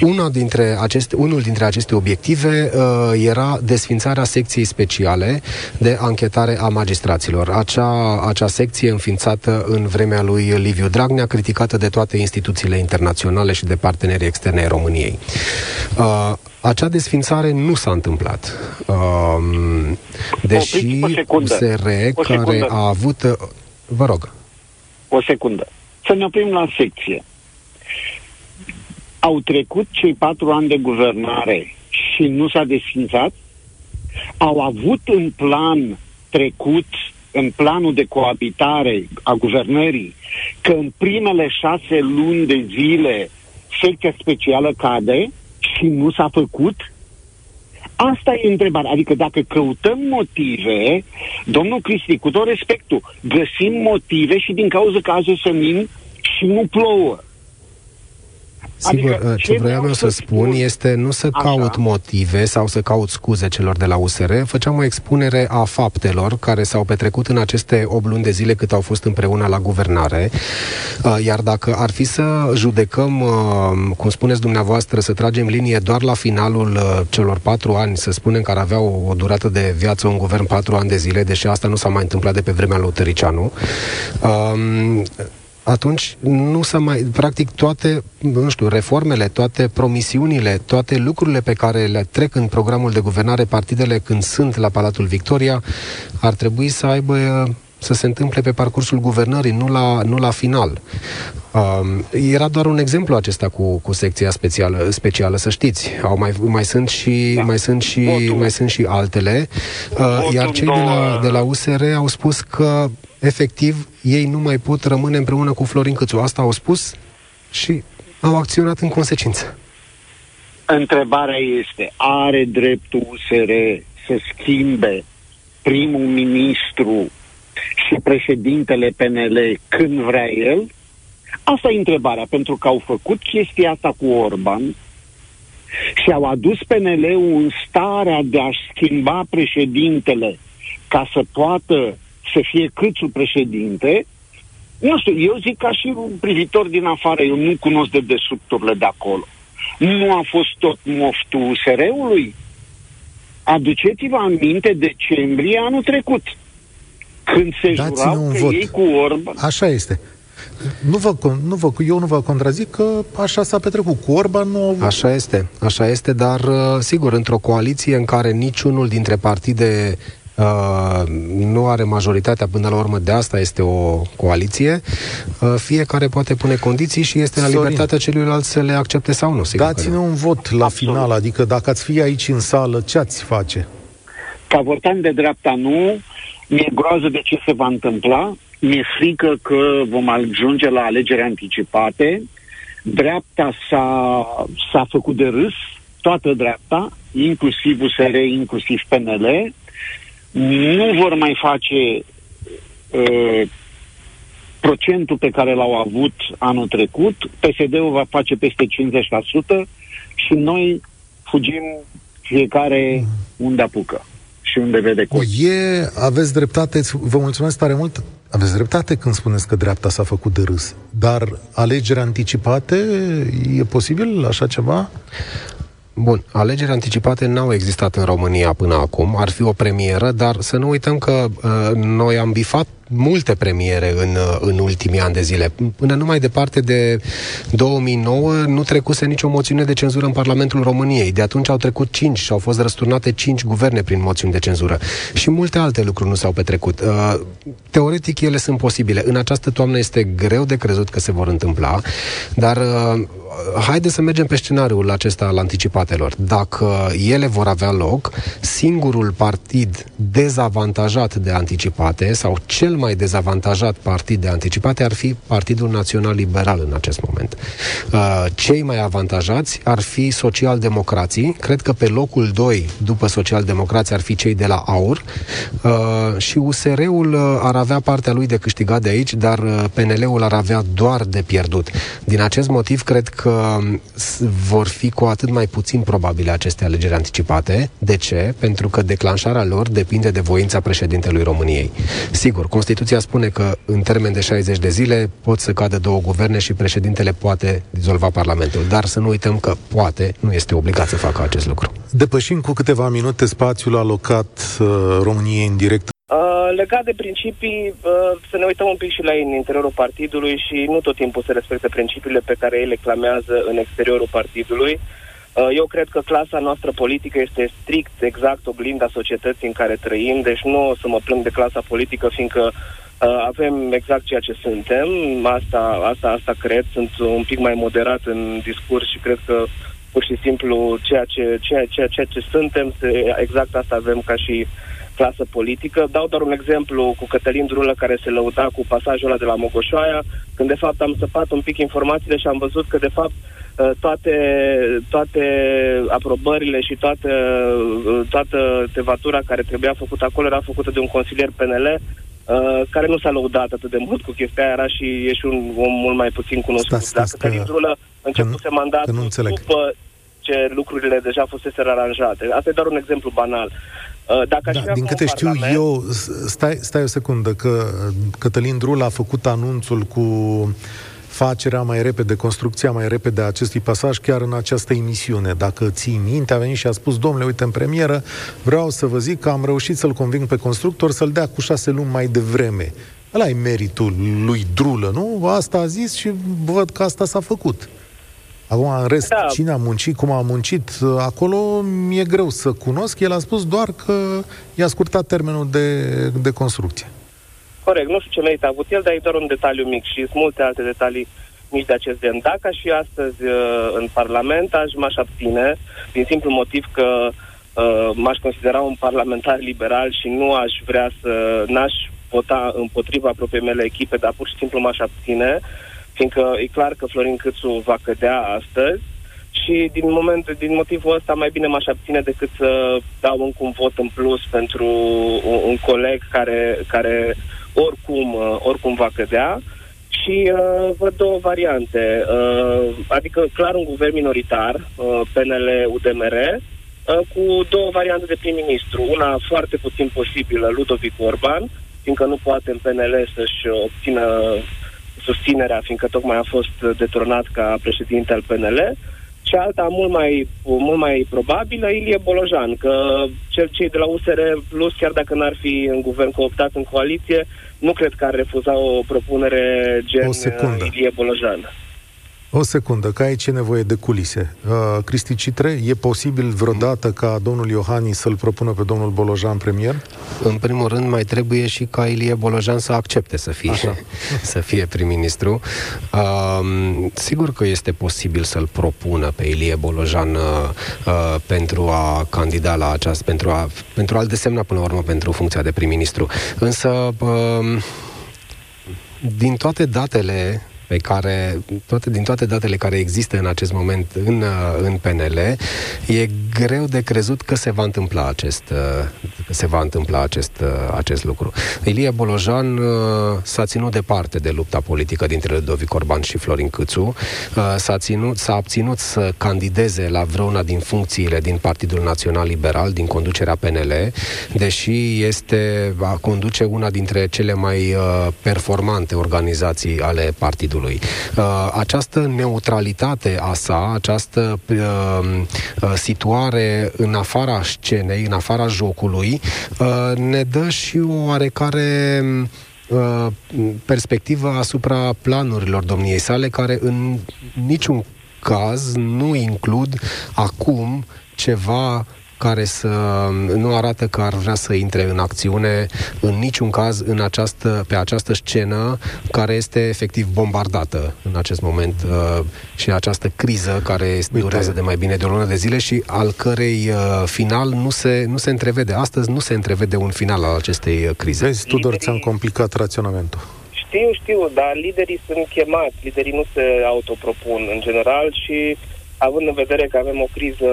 Una dintre aceste, unul dintre aceste obiective uh, era desfințarea secției speciale de anchetare a magistraților. Acea, acea secție înființată în vremea lui Liviu Dragnea, criticată de toate instituțiile internaționale și de partenerii externe ai României. Uh, acea desfințare nu s-a întâmplat. Um, deși USR, care a avut... Uh, vă rog. O secundă. Să ne oprim la secție. Au trecut cei patru ani de guvernare și nu s-a desfințat? Au avut în plan trecut, în planul de coabitare a guvernării, că în primele șase luni de zile secția specială cade? Și nu s-a făcut? Asta e întrebarea. Adică dacă căutăm motive, domnul Cristi, cu tot respectul, găsim motive și din cauza că azi senin și nu plouă. Sigur, adică, ce vreau eu să spun este nu să așa. caut motive sau să caut scuze celor de la USR, făceam o expunere a faptelor care s-au petrecut în aceste 8 luni de zile cât au fost împreună la guvernare, uh, iar dacă ar fi să judecăm, uh, cum spuneți dumneavoastră, să tragem linie doar la finalul uh, celor 4 ani, să spunem că ar avea o, o durată de viață un guvern 4 ani de zile, deși asta nu s-a mai întâmplat de pe vremea lui Tăricianu, um, atunci nu să mai, practic toate, nu știu, reformele, toate promisiunile, toate lucrurile pe care le trec în programul de guvernare partidele când sunt la Palatul Victoria, ar trebui să aibă să se întâmple pe parcursul guvernării, nu la, nu la final. Um, era doar un exemplu acesta cu, cu secția specială, specială, să știți. Au mai, mai sunt și da. mai sunt și Votul. mai sunt și altele. Uh, iar cei de la, de la USR au spus că efectiv ei nu mai pot rămâne împreună cu Florin Câțu. Asta au spus și au acționat în consecință. Întrebarea este, are dreptul USR să schimbe primul ministru și președintele PNL când vrea el? Asta e întrebarea, pentru că au făcut chestia asta cu Orban și au adus PNL-ul în starea de a schimba președintele ca să poată să fie câțu președinte, nu știu, eu zic ca și un privitor din afară, eu nu cunosc de desubturile de acolo. Nu a fost tot moftul USR-ului? Aduceți-vă aminte decembrie anul trecut, când se Dați jurau un că vot. ei cu Orban... Așa este. Nu vă, nu vă, eu nu vă contrazic că așa s-a petrecut. Cu Orban nu... Așa este, așa este, dar uh, sigur, într-o coaliție în care niciunul dintre partide Uh, nu are majoritatea până la urmă, de asta este o coaliție. Uh, fiecare poate pune condiții și este la libertatea celuilalt să le accepte sau nu. Dați-ne un vot la final, adică dacă ați fi aici în sală, ce ați face? Ca votant de dreapta nu, mi-e groază de ce se va întâmpla, mi-e frică că vom ajunge la alegeri anticipate, dreapta s-a, s-a făcut de râs, toată dreapta, inclusiv USR, inclusiv PNL, nu vor mai face uh, procentul pe care l-au avut anul trecut, PSD-ul va face peste 50% și noi fugim fiecare unde apucă și unde vede cu. E, aveți dreptate, vă mulțumesc tare mult, aveți dreptate când spuneți că dreapta s-a făcut de râs, dar alegeri anticipate, e posibil așa ceva? Bun, alegeri anticipate n-au existat în România până acum, ar fi o premieră, dar să nu uităm că uh, noi am bifat multe premiere în, uh, în ultimii ani de zile. Până nu mai departe de 2009 nu trecuse nicio moțiune de cenzură în Parlamentul României. De atunci au trecut 5 și au fost răsturnate 5 guverne prin moțiuni de cenzură. Și multe alte lucruri nu s-au petrecut. Uh, teoretic ele sunt posibile. În această toamnă este greu de crezut că se vor întâmpla, dar uh, haide să mergem pe scenariul acesta al anticipatelor. Dacă ele vor avea loc, singurul partid dezavantajat de anticipate sau cel mai dezavantajat partid de anticipate ar fi Partidul Național Liberal în acest moment. Uh, cei mai avantajați ar fi socialdemocrații. Cred că pe locul 2, după socialdemocrații, ar fi cei de la AUR uh, și USR-ul uh, ar avea partea lui de câștigat de aici, dar PNL-ul ar avea doar de pierdut. Din acest motiv, cred că că vor fi cu atât mai puțin probabile aceste alegeri anticipate. De ce? Pentru că declanșarea lor depinde de voința președintelui României. Sigur, Constituția spune că în termen de 60 de zile pot să cadă două guverne și președintele poate dizolva Parlamentul. Dar să nu uităm că poate, nu este obligat să facă acest lucru. Depășim cu câteva minute spațiul alocat uh, României în direct Uh, legat de principii, uh, să ne uităm un pic și la ei în interiorul partidului și nu tot timpul se respectă principiile pe care ei le clamează în exteriorul partidului. Uh, eu cred că clasa noastră politică este strict, exact oglinda societății în care trăim, deci nu o să mă plâng de clasa politică, fiindcă uh, avem exact ceea ce suntem, asta, asta, asta cred, sunt un pic mai moderat în discurs și cred că pur și simplu ceea ce, ceea, ceea, ceea ce suntem, exact asta avem ca și uh, clasă politică. Dau doar un exemplu cu Cătălin Drulă care se lăuda cu pasajul ăla de la Mogoșoaia, când de fapt am săpat un pic informațiile și am văzut că de fapt uh, toate, toate aprobările și toată, uh, toată tevatura care trebuia făcută acolo era făcută de un consilier PNL Uh, care nu s-a lăudat atât de mult cu chestia aia, era și e și un om mult mai puțin cunoscut. Stați, stați, Dacă Cătălin Drulă începuse mandatul după ce lucrurile deja fusese aranjate. Asta e doar un exemplu banal. Uh, dacă da, din câte știu parlament... eu, stai, stai o secundă, că Cătălin Drul a făcut anunțul cu facerea mai repede, construcția mai repede a acestui pasaj chiar în această emisiune. Dacă ții minte, a venit și a spus, domnule, uite, în premieră, vreau să vă zic că am reușit să-l conving pe constructor să-l dea cu șase luni mai devreme. Ăla e meritul lui Drulă, nu? Asta a zis și văd că asta s-a făcut. Acum, în rest, da. cine a muncit, cum a muncit, acolo mi-e greu să cunosc. El a spus doar că i-a scurtat termenul de, de construcție. Corect, nu știu ce merită a avut el, dar e doar un detaliu mic și sunt multe alte detalii mici de acest gen. Dacă aș fi astăzi uh, în Parlament, aș m-aș abține, din simplu motiv că uh, m-aș considera un parlamentar liberal și nu aș vrea să, n-aș vota împotriva propriei mele echipe, dar pur și simplu m-aș abține. Uh, fiindcă e clar că Florin Câțu va cădea astăzi și din moment, din motivul ăsta mai bine m-aș abține decât să dau încă un vot în plus pentru un, un coleg care, care oricum, uh, oricum va cădea și uh, văd două variante. Uh, adică clar un guvern minoritar, uh, PNL-UDMR, uh, cu două variante de prim-ministru. Una foarte puțin posibilă, Ludovic Orban, fiindcă nu poate în PNL să-și obțină susținerea, fiindcă tocmai a fost detronat ca președinte al PNL, și alta mult mai, mult mai probabilă, Ilie Bolojan, că cel cei de la USR Plus, chiar dacă n-ar fi în guvern cooptat în coaliție, nu cred că ar refuza o propunere gen o Ilie Bolojan. O secundă, că aici e nevoie de culise. Uh, Cristi Citre, e posibil vreodată ca domnul Iohannis să-l propună pe domnul Bolojan premier? În primul rând, mai trebuie și ca Ilie Bolojan să accepte să fie, să fie prim-ministru. Uh, sigur că este posibil să-l propună pe Ilie Bolojan uh, uh, pentru a candida la această, pentru, a, pentru a-l desemna până la urmă pentru funcția de prim-ministru. Însă, uh, din toate datele pe care, toate, din toate datele care există în acest moment în, uh, în PNL, e greu de crezut că se va întâmpla acest, uh, că se va întâmpla acest, uh, acest lucru. Ilie Bolojan s-a ținut departe de lupta politică dintre Ludovic Orban și Florin Câțu, s-a, ținut, s-a abținut să candideze la vreuna din funcțiile din Partidul Național Liberal, din conducerea PNL, deși este, va conduce una dintre cele mai performante organizații ale partidului partidului. Uh, această neutralitate a sa, această uh, uh, situare în afara scenei, în afara jocului, ne dă și o oarecare perspectivă asupra planurilor domniei sale, care în niciun caz nu includ acum ceva care să nu arată că ar vrea să intre în acțiune în niciun caz în această, pe această scenă care este efectiv bombardată în acest moment uh, și această criză care Uite. durează de mai bine de o lună de zile și al cărei uh, final nu se, nu se întrevede. Astăzi nu se întrevede un final al acestei uh, crize. Vezi, Tudor, liderii... ți-am complicat raționamentul. Știu, știu, dar liderii sunt chemați, liderii nu se autopropun în general și având în vedere că avem o criză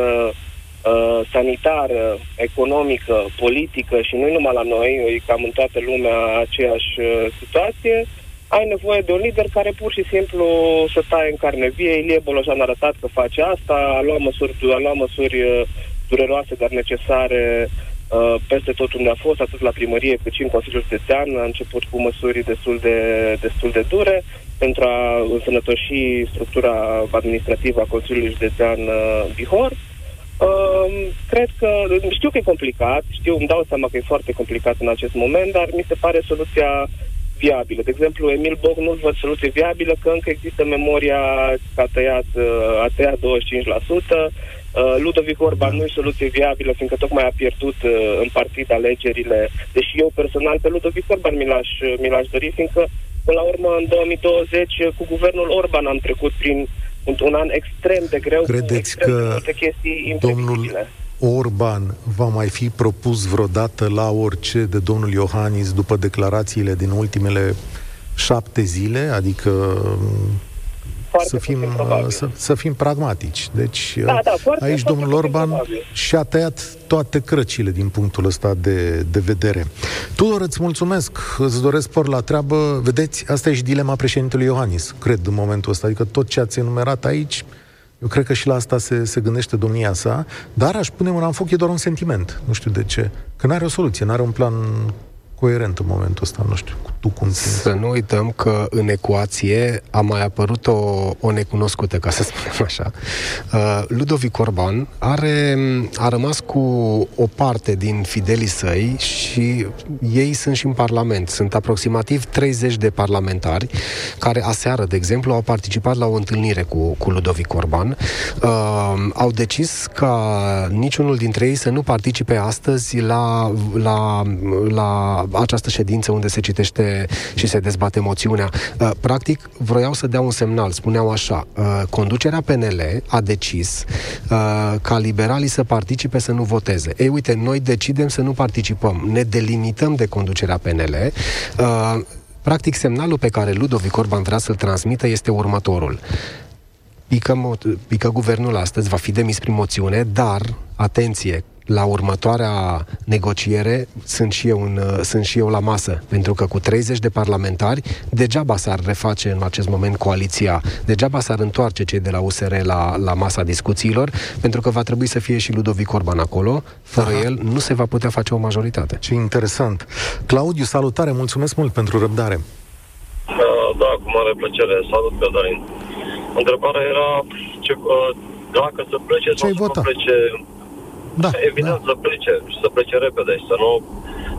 uh, sanitară, economică, politică și nu numai la noi, e cam în toată lumea aceeași uh, situație, ai nevoie de un lider care pur și simplu să taie în carne vie. Ilie Bolojan a arătat că face asta, a luat măsuri, a luat măsuri uh, dureroase, dar necesare uh, peste tot unde a fost, atât la primărie cât și în Consiliul Județean. A început cu măsuri destul de, destul de dure pentru a însănătoși structura administrativă a Consiliului Județean uh, Bihor. Uh, cred că, știu că e complicat, știu, îmi dau seama că e foarte complicat în acest moment, dar mi se pare soluția viabilă. De exemplu, Emil Boc nu văd soluție viabilă că încă există memoria că a tăiat, uh, a tăiat 25%, Uh, Ludovic Orban nu e soluție viabilă, fiindcă tocmai a pierdut uh, în partid alegerile, deși eu personal pe Ludovic Orban mi l-aș, mi l-aș dori, fiindcă până la urmă în 2020 cu guvernul Orban am trecut prin un, un an extrem de greu Credeți cu extrem că de multe chestii domnul Orban va mai fi propus vreodată la orice de domnul Iohannis după declarațiile din ultimele șapte zile, adică să fim, să, să fim pragmatici. Deci da, da, foarte, aici foarte domnul Orban probabil. și-a tăiat toate crăcile din punctul ăsta de, de vedere. Tudor, îți mulțumesc, îți doresc por la treabă. Vedeți, asta e și dilema președintelui Iohannis, cred, în momentul ăsta. Adică tot ce ați enumerat aici, eu cred că și la asta se, se gândește domnia sa, dar aș pune mâna în foc, e doar un sentiment. Nu știu de ce. Că nu are o soluție, nu are un plan coerent în momentul ăsta, nu știu, tu cum simți. Să nu uităm că în ecuație a mai apărut o, o necunoscută, ca să spunem așa. Uh, Ludovic Orban are, a rămas cu o parte din fidelii săi și ei sunt și în Parlament. Sunt aproximativ 30 de parlamentari care aseară, de exemplu, au participat la o întâlnire cu, cu Ludovic Orban. Uh, au decis ca niciunul dintre ei să nu participe astăzi la, la, la această ședință unde se citește și se dezbate moțiunea. Uh, practic, vroiau să dea un semnal. Spuneau așa, uh, conducerea PNL a decis uh, ca liberalii să participe, să nu voteze. Ei, uite, noi decidem să nu participăm. Ne delimităm de conducerea PNL. Practic, semnalul pe care Ludovic Orban vrea să-l transmită este următorul. Pică, pică guvernul astăzi, va fi demis prin moțiune, dar, atenție, la următoarea negociere sunt și, eu în, sunt și eu la masă, pentru că cu 30 de parlamentari degeaba s-ar reface în acest moment coaliția, degeaba s-ar întoarce cei de la USR la, la masa discuțiilor, pentru că va trebui să fie și Ludovic Orban acolo, fără Aha. el nu se va putea face o majoritate. Ce interesant. Claudiu, salutare, mulțumesc mult pentru răbdare. Uh, da, cu mare plăcere. Salut, Cătălin. Întrebarea era ce, uh, dacă să plece ce sau să plece da, Evident da. să plece, să plece repede și să nu,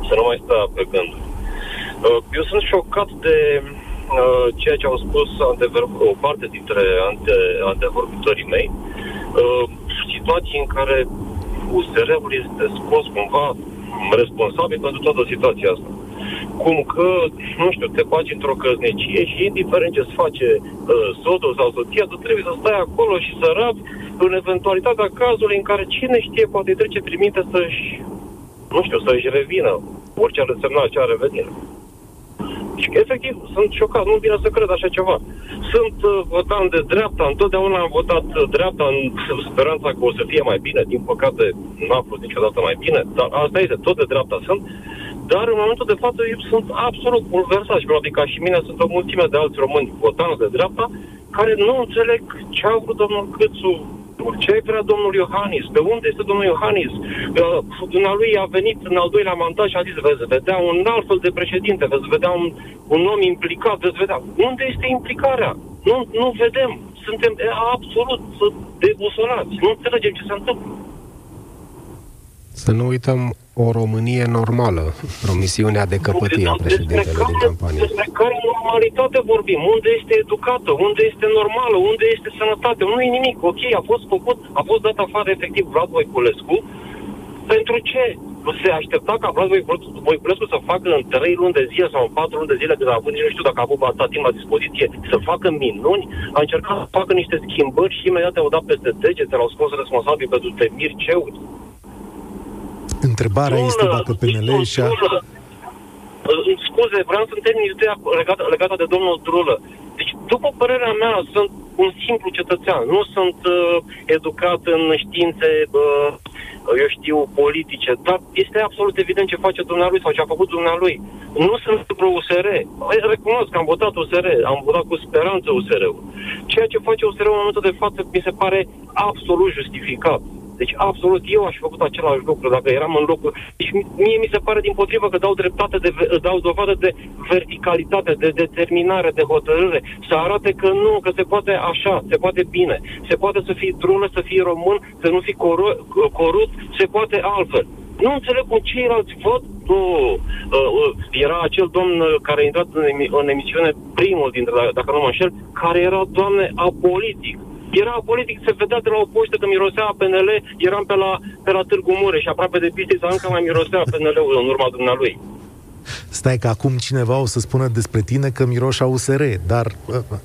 să nu mai stea pe gând. Uh, eu sunt șocat de uh, ceea ce au spus antever- o parte dintre ante, antevorbitorii mei, uh, situații în care USR-ul este scos cumva responsabil pentru toată situația asta. Cum că, nu știu, te bagi într-o căznecie și indiferent ce-ți face uh, soțul sau soția, tu trebuie să stai acolo și să rabi în eventualitatea cazului în care cine știe poate trece prin minte să-și, nu știu, să-și revină orice ar însemna acea revenire. Și efectiv, sunt șocat, nu vine să cred așa ceva. Sunt uh, votant de dreapta, întotdeauna am votat dreapta în speranța că o să fie mai bine. Din păcate, nu a fost niciodată mai bine, dar asta este, tot de dreapta sunt. Dar în momentul de față eu sunt absolut bulversat și probabil ca și mine sunt o mulțime de alți români votanți de dreapta care nu înțeleg ce a vrut domnul Câțu ce vrea domnul Iohannis? Pe unde este domnul Iohannis? Uh, lui a venit în al doilea mandat și a zis, veți vedea un alt fel de președinte, veți vedea un, un om implicat, veți vedea. Unde este implicarea? Nu, nu vedem. Suntem absolut debusolați. Nu înțelegem ce se întâmplă. Să nu uităm o Românie normală, promisiunea de căpătie a președintelui din campanie. Despre care normalitate vorbim? Unde este educată? Unde este normală? Unde este sănătate? Nu e nimic. Ok, a fost făcut, a fost dat afară efectiv Vlad Voiculescu. Pentru ce? Se aștepta ca Vlad Voiculescu să facă în 3 luni de zile sau în 4 luni de zile, când a avut, nici nu știu dacă a avut atât timp la dispoziție, să facă minuni, a încercat să facă niște schimbări și imediat au dat peste degete, l-au scos responsabil pentru Temir Ceut Întrebarea sună, este dacă PNL și-a... Scuze, vreau să termin ideea legată, legată de domnul Drulă. Deci, după părerea mea, sunt un simplu cetățean. Nu sunt uh, educat în științe uh, eu știu, politice, dar este absolut evident ce face dumnealui sau ce a făcut dumnealui. Nu sunt pro USR. Recunosc că am votat USR, am votat cu speranță USR-ul. Ceea ce face USR-ul în momentul de față mi se pare absolut justificat. Deci, absolut, eu aș fi făcut același lucru dacă eram în locul... Deci, mie mi se pare din potrivă că dau dreptate, de, dau dovadă de verticalitate, de determinare, de hotărâre, să arate că nu, că se poate așa, se poate bine, se poate să fii drună, să fii român, să nu fii coru- corupt, se poate altfel. Nu înțeleg cum ceilalți văd, nu, uh, uh, era acel domn care a intrat în, în emisiune, primul dintre, dacă nu mă înșel, care era, doamne, apolitic era politic, se vedea de la o poștă că mirosea PNL, eram pe la, pe la Târgu Mureș, aproape de Bistrița, încă mai mirosea PNL-ul în urma dumnealui. Stai că acum cineva o să spună despre tine că miroșa USR, dar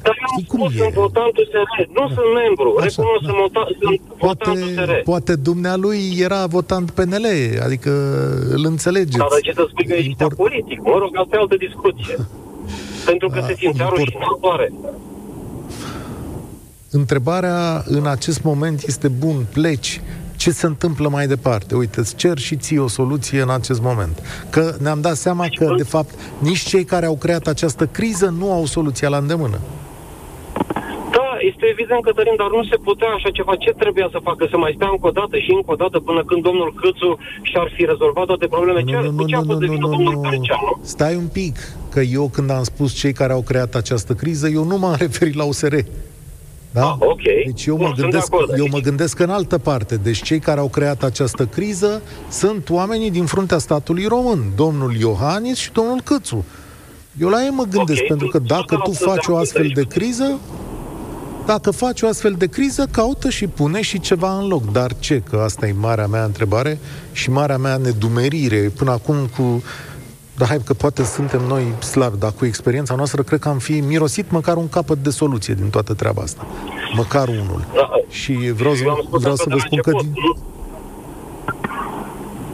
dar știi cum e? sunt votant USR, nu da. sunt membru, Așa, recunosc, da. sunt, sunt poate, votant USR. Poate dumnealui era votant PNL, adică îl înțelegeți. Dar de ce să spui că ești Import... politic? Mă rog, asta e altă discuție. Pentru că A, se simțea import... rușinătoare. Întrebarea în acest moment este bun, pleci, ce se întâmplă mai departe? Uite, îți cer și ții o soluție în acest moment. Că ne-am dat seama că, de fapt, nici cei care au creat această criză nu au soluția la îndemână. Da, este evident, Cătălin, dar nu se putea așa ceva. Ce trebuia să facă? Să mai stea încă o dată și încă o dată până când domnul Câțu și-ar fi rezolvat toate problemele? Nu, nu, nu, nu, nu, nu, nu, nu. Stai un pic, că eu când am spus cei care au creat această criză, eu nu m-am referit la USR. Da? Ah, ok. Deci eu, mă gândesc, eu mă gândesc în altă parte. Deci cei care au creat această criză sunt oamenii din fruntea statului român, domnul Iohannis și domnul Câțu. Eu la ei mă gândesc, okay. pentru că dacă tu faci o astfel de criză, dacă faci o astfel de criză, caută și pune și ceva în loc. Dar ce? Că asta e marea mea întrebare și marea mea nedumerire. Până acum cu dar hai că poate suntem noi slabi, dar cu experiența noastră cred că am fi mirosit măcar un capăt de soluție din toată treaba asta. Măcar unul. Da, și vreau, să, vreau să vă spun că din,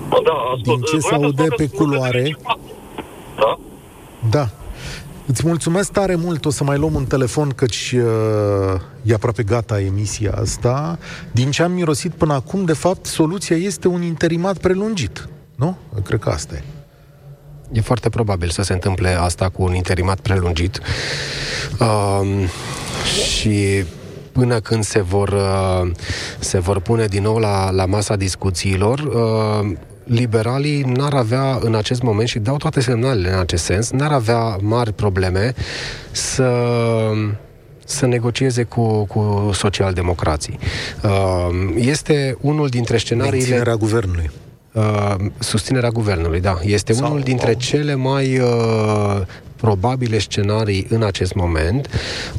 da, din ce se aude pe culoare... Da? Da. Îți mulțumesc tare mult, o să mai luăm un telefon, căci uh, e aproape gata emisia asta. Din ce am mirosit până acum, de fapt, soluția este un interimat prelungit. Nu? Cred că asta e. E foarte probabil să se întâmple asta cu un interimat prelungit. Uh, și până când se vor, uh, se vor pune din nou la, la masa discuțiilor, uh, liberalii n-ar avea în acest moment, și dau toate semnalele în acest sens, n-ar avea mari probleme să să negocieze cu, cu socialdemocrații. Uh, este unul dintre scenariile... Menținerea guvernului. Uh, susținerea guvernului, da. Este Sau, unul dintre o... cele mai uh, probabile scenarii în acest moment.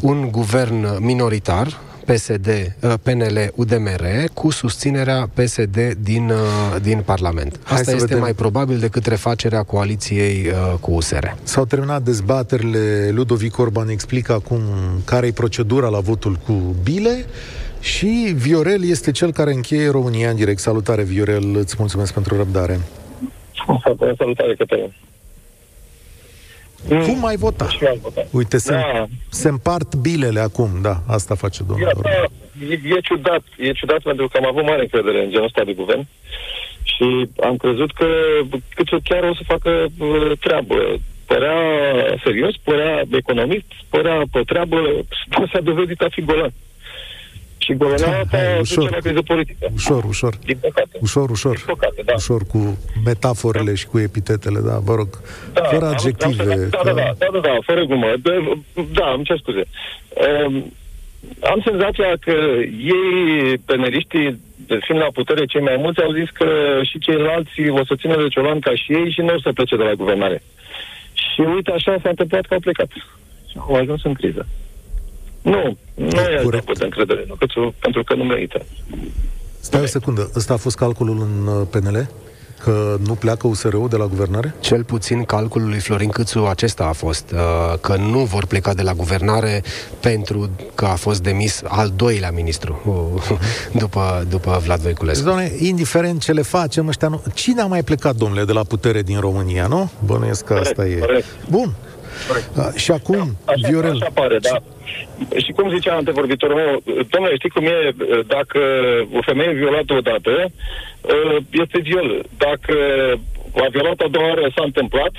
Un guvern minoritar, PSD, uh, PNL, UDMR, cu susținerea PSD din, uh, din Parlament. Asta este vedem. mai probabil decât refacerea coaliției uh, cu USR. S-au terminat dezbaterile, Ludovic Orban explică acum care e procedura la votul cu bile. Și Viorel este cel care încheie România în direct. Salutare, Viorel, îți mulțumesc pentru răbdare. Salutare, Cătălin. Cum mai vota? Uite, se, da. se împart bilele acum, da, asta face domnul. Da, e, e ciudat, e ciudat pentru că am avut mare încredere în genul ăsta de guvern și am crezut că cât chiar o să facă uh, treabă. Părea serios, părea economist, părea pe treabă, s-a dovedit a fi golan. Și guvernarea da, ușor, la criză politică. Ușor, ușor. Din păcate. Ușor, ușor. Din păcate, da. Ușor cu metaforele da. și cu epitetele, da, vă rog. Da, fără adjective. Am, da, da, da, da, da, da, fără glumă. Da, da îmi cer scuze. Um, am senzația că ei, peneliștii, fiind la putere cei mai mulți, au zis că și ceilalți o să țină de ciolan ca și ei și nu o să plece de la guvernare. Și uite, așa s-a întâmplat că au plecat. Și au ajuns în criză. Nu, nu e Corect. de încredere, nu, pentru că nu merită. Stai o secundă, ăsta a fost calculul în uh, PNL? Că nu pleacă USR-ul de la guvernare? Cel puțin calculul lui Florin Câțu acesta a fost, uh, că nu vor pleca de la guvernare pentru că a fost demis al doilea ministru uh, după, după Vlad Voiculescu. Doamne, indiferent ce le facem, ăștia nu... Cine a mai plecat, domnule, de la putere din România, nu? Bănuiesc că asta e. Bun. Uh, și acum, așa, Viorel... Așa pare, da. Și cum zicea antevorbitorul meu, domnule, știi cum e, dacă o femeie e violată odată, uh, este viol. Dacă a violat a doua oară s-a întâmplat,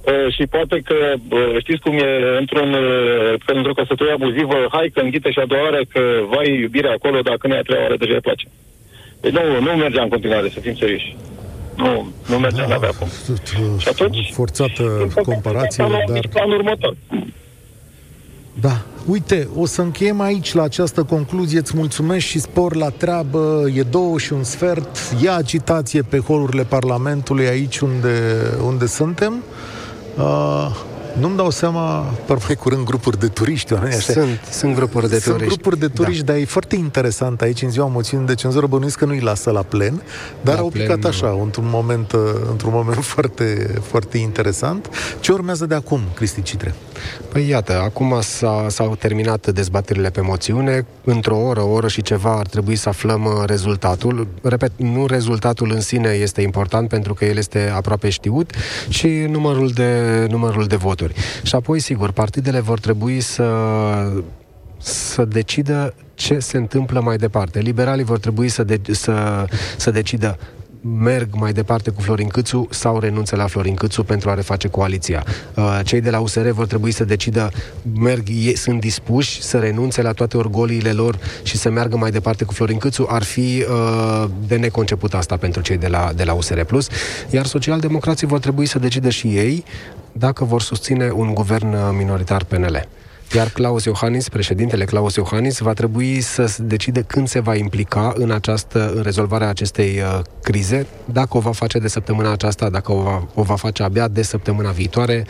Uh, și poate că uh, știți cum e într-un, uh, într-o căsătorie abuzivă, hai că înghite și a doua oară că vai iubirea acolo, dacă nu e a treia oară, deja îi place. Deci nu, nu mergea în continuare, să fim serioși. Nu, nu mergea, da, avea cum. Și atunci... Forțată comparație, dar... Planul următor. Da. Uite, o să încheiem aici la această concluzie. Îți mulțumesc și spor la treabă. E două și un sfert. Ia agitație pe holurile Parlamentului aici unde, unde suntem. Uh, nu-mi dau seama, par mai curând grupuri de turiști, oameni așa. Sunt, sunt grupuri de sunt turiști. grupuri de turiști, da. dar e foarte interesant aici, în ziua moțiunii de cenzură, bănuiesc că nu-i lasă la plen, dar la au plen, picat așa, nu. într-un moment, uh, într-un moment foarte, foarte interesant. Ce urmează de acum, Cristi Citre? Păi iată, acum s-a, s-au terminat dezbaterile pe moțiune. Într-o oră, o oră și ceva ar trebui să aflăm uh, rezultatul. Repet, nu rezultatul în sine este important pentru că el este aproape știut, ci numărul de, numărul de voturi. Și apoi, sigur, partidele vor trebui să să decidă ce se întâmplă mai departe. Liberalii vor trebui să, de, să, să decidă merg mai departe cu Florin Câțu sau renunță la Florin Câțu pentru a reface coaliția. Uh, cei de la USR vor trebui să decidă, merg, sunt dispuși să renunțe la toate orgoliile lor și să meargă mai departe cu Florin Câțu. Ar fi uh, de neconceput asta pentru cei de la, de la USR+. Iar socialdemocrații vor trebui să decidă și ei dacă vor susține un guvern minoritar PNL. Iar Claus Iohannis, președintele Claus Iohannis, va trebui să decide când se va implica în această, în rezolvarea acestei uh, crize, dacă o va face de săptămâna aceasta, dacă o va, o va face abia de săptămâna viitoare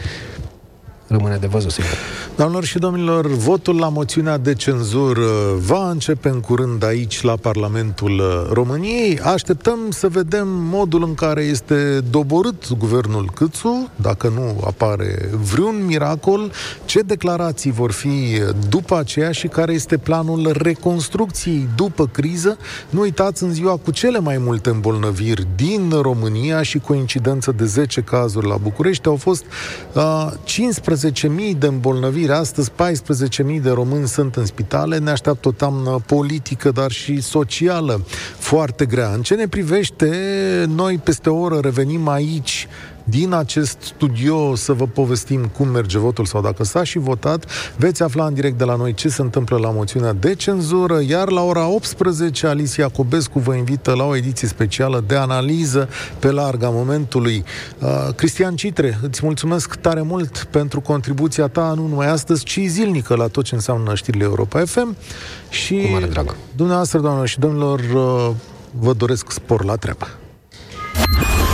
rămâne de văzut, sigur. Doamnelor și domnilor, votul la moțiunea de cenzură va începe în curând aici, la Parlamentul României. Așteptăm să vedem modul în care este doborât guvernul Câțu, dacă nu apare vreun miracol, ce declarații vor fi după aceea și care este planul reconstrucției după criză. Nu uitați, în ziua cu cele mai multe îmbolnăviri din România și coincidență de 10 cazuri la București, au fost uh, 15 15.000 de îmbolnăviri, astăzi 14.000 de români sunt în spitale, ne așteaptă o toamnă politică, dar și socială foarte grea. În ce ne privește, noi peste o oră revenim aici din acest studio să vă povestim cum merge votul sau dacă s-a și votat. Veți afla în direct de la noi ce se întâmplă la moțiunea de cenzură, iar la ora 18 Alicia Cobescu vă invită la o ediție specială de analiză pe larga momentului. Uh, Cristian Citre, îți mulțumesc tare mult pentru contribuția ta, nu numai astăzi, ci zilnică la tot ce înseamnă știrile Europa FM. Și Cu mare drag. dumneavoastră, doamnelor și domnilor, uh, vă doresc spor la treabă.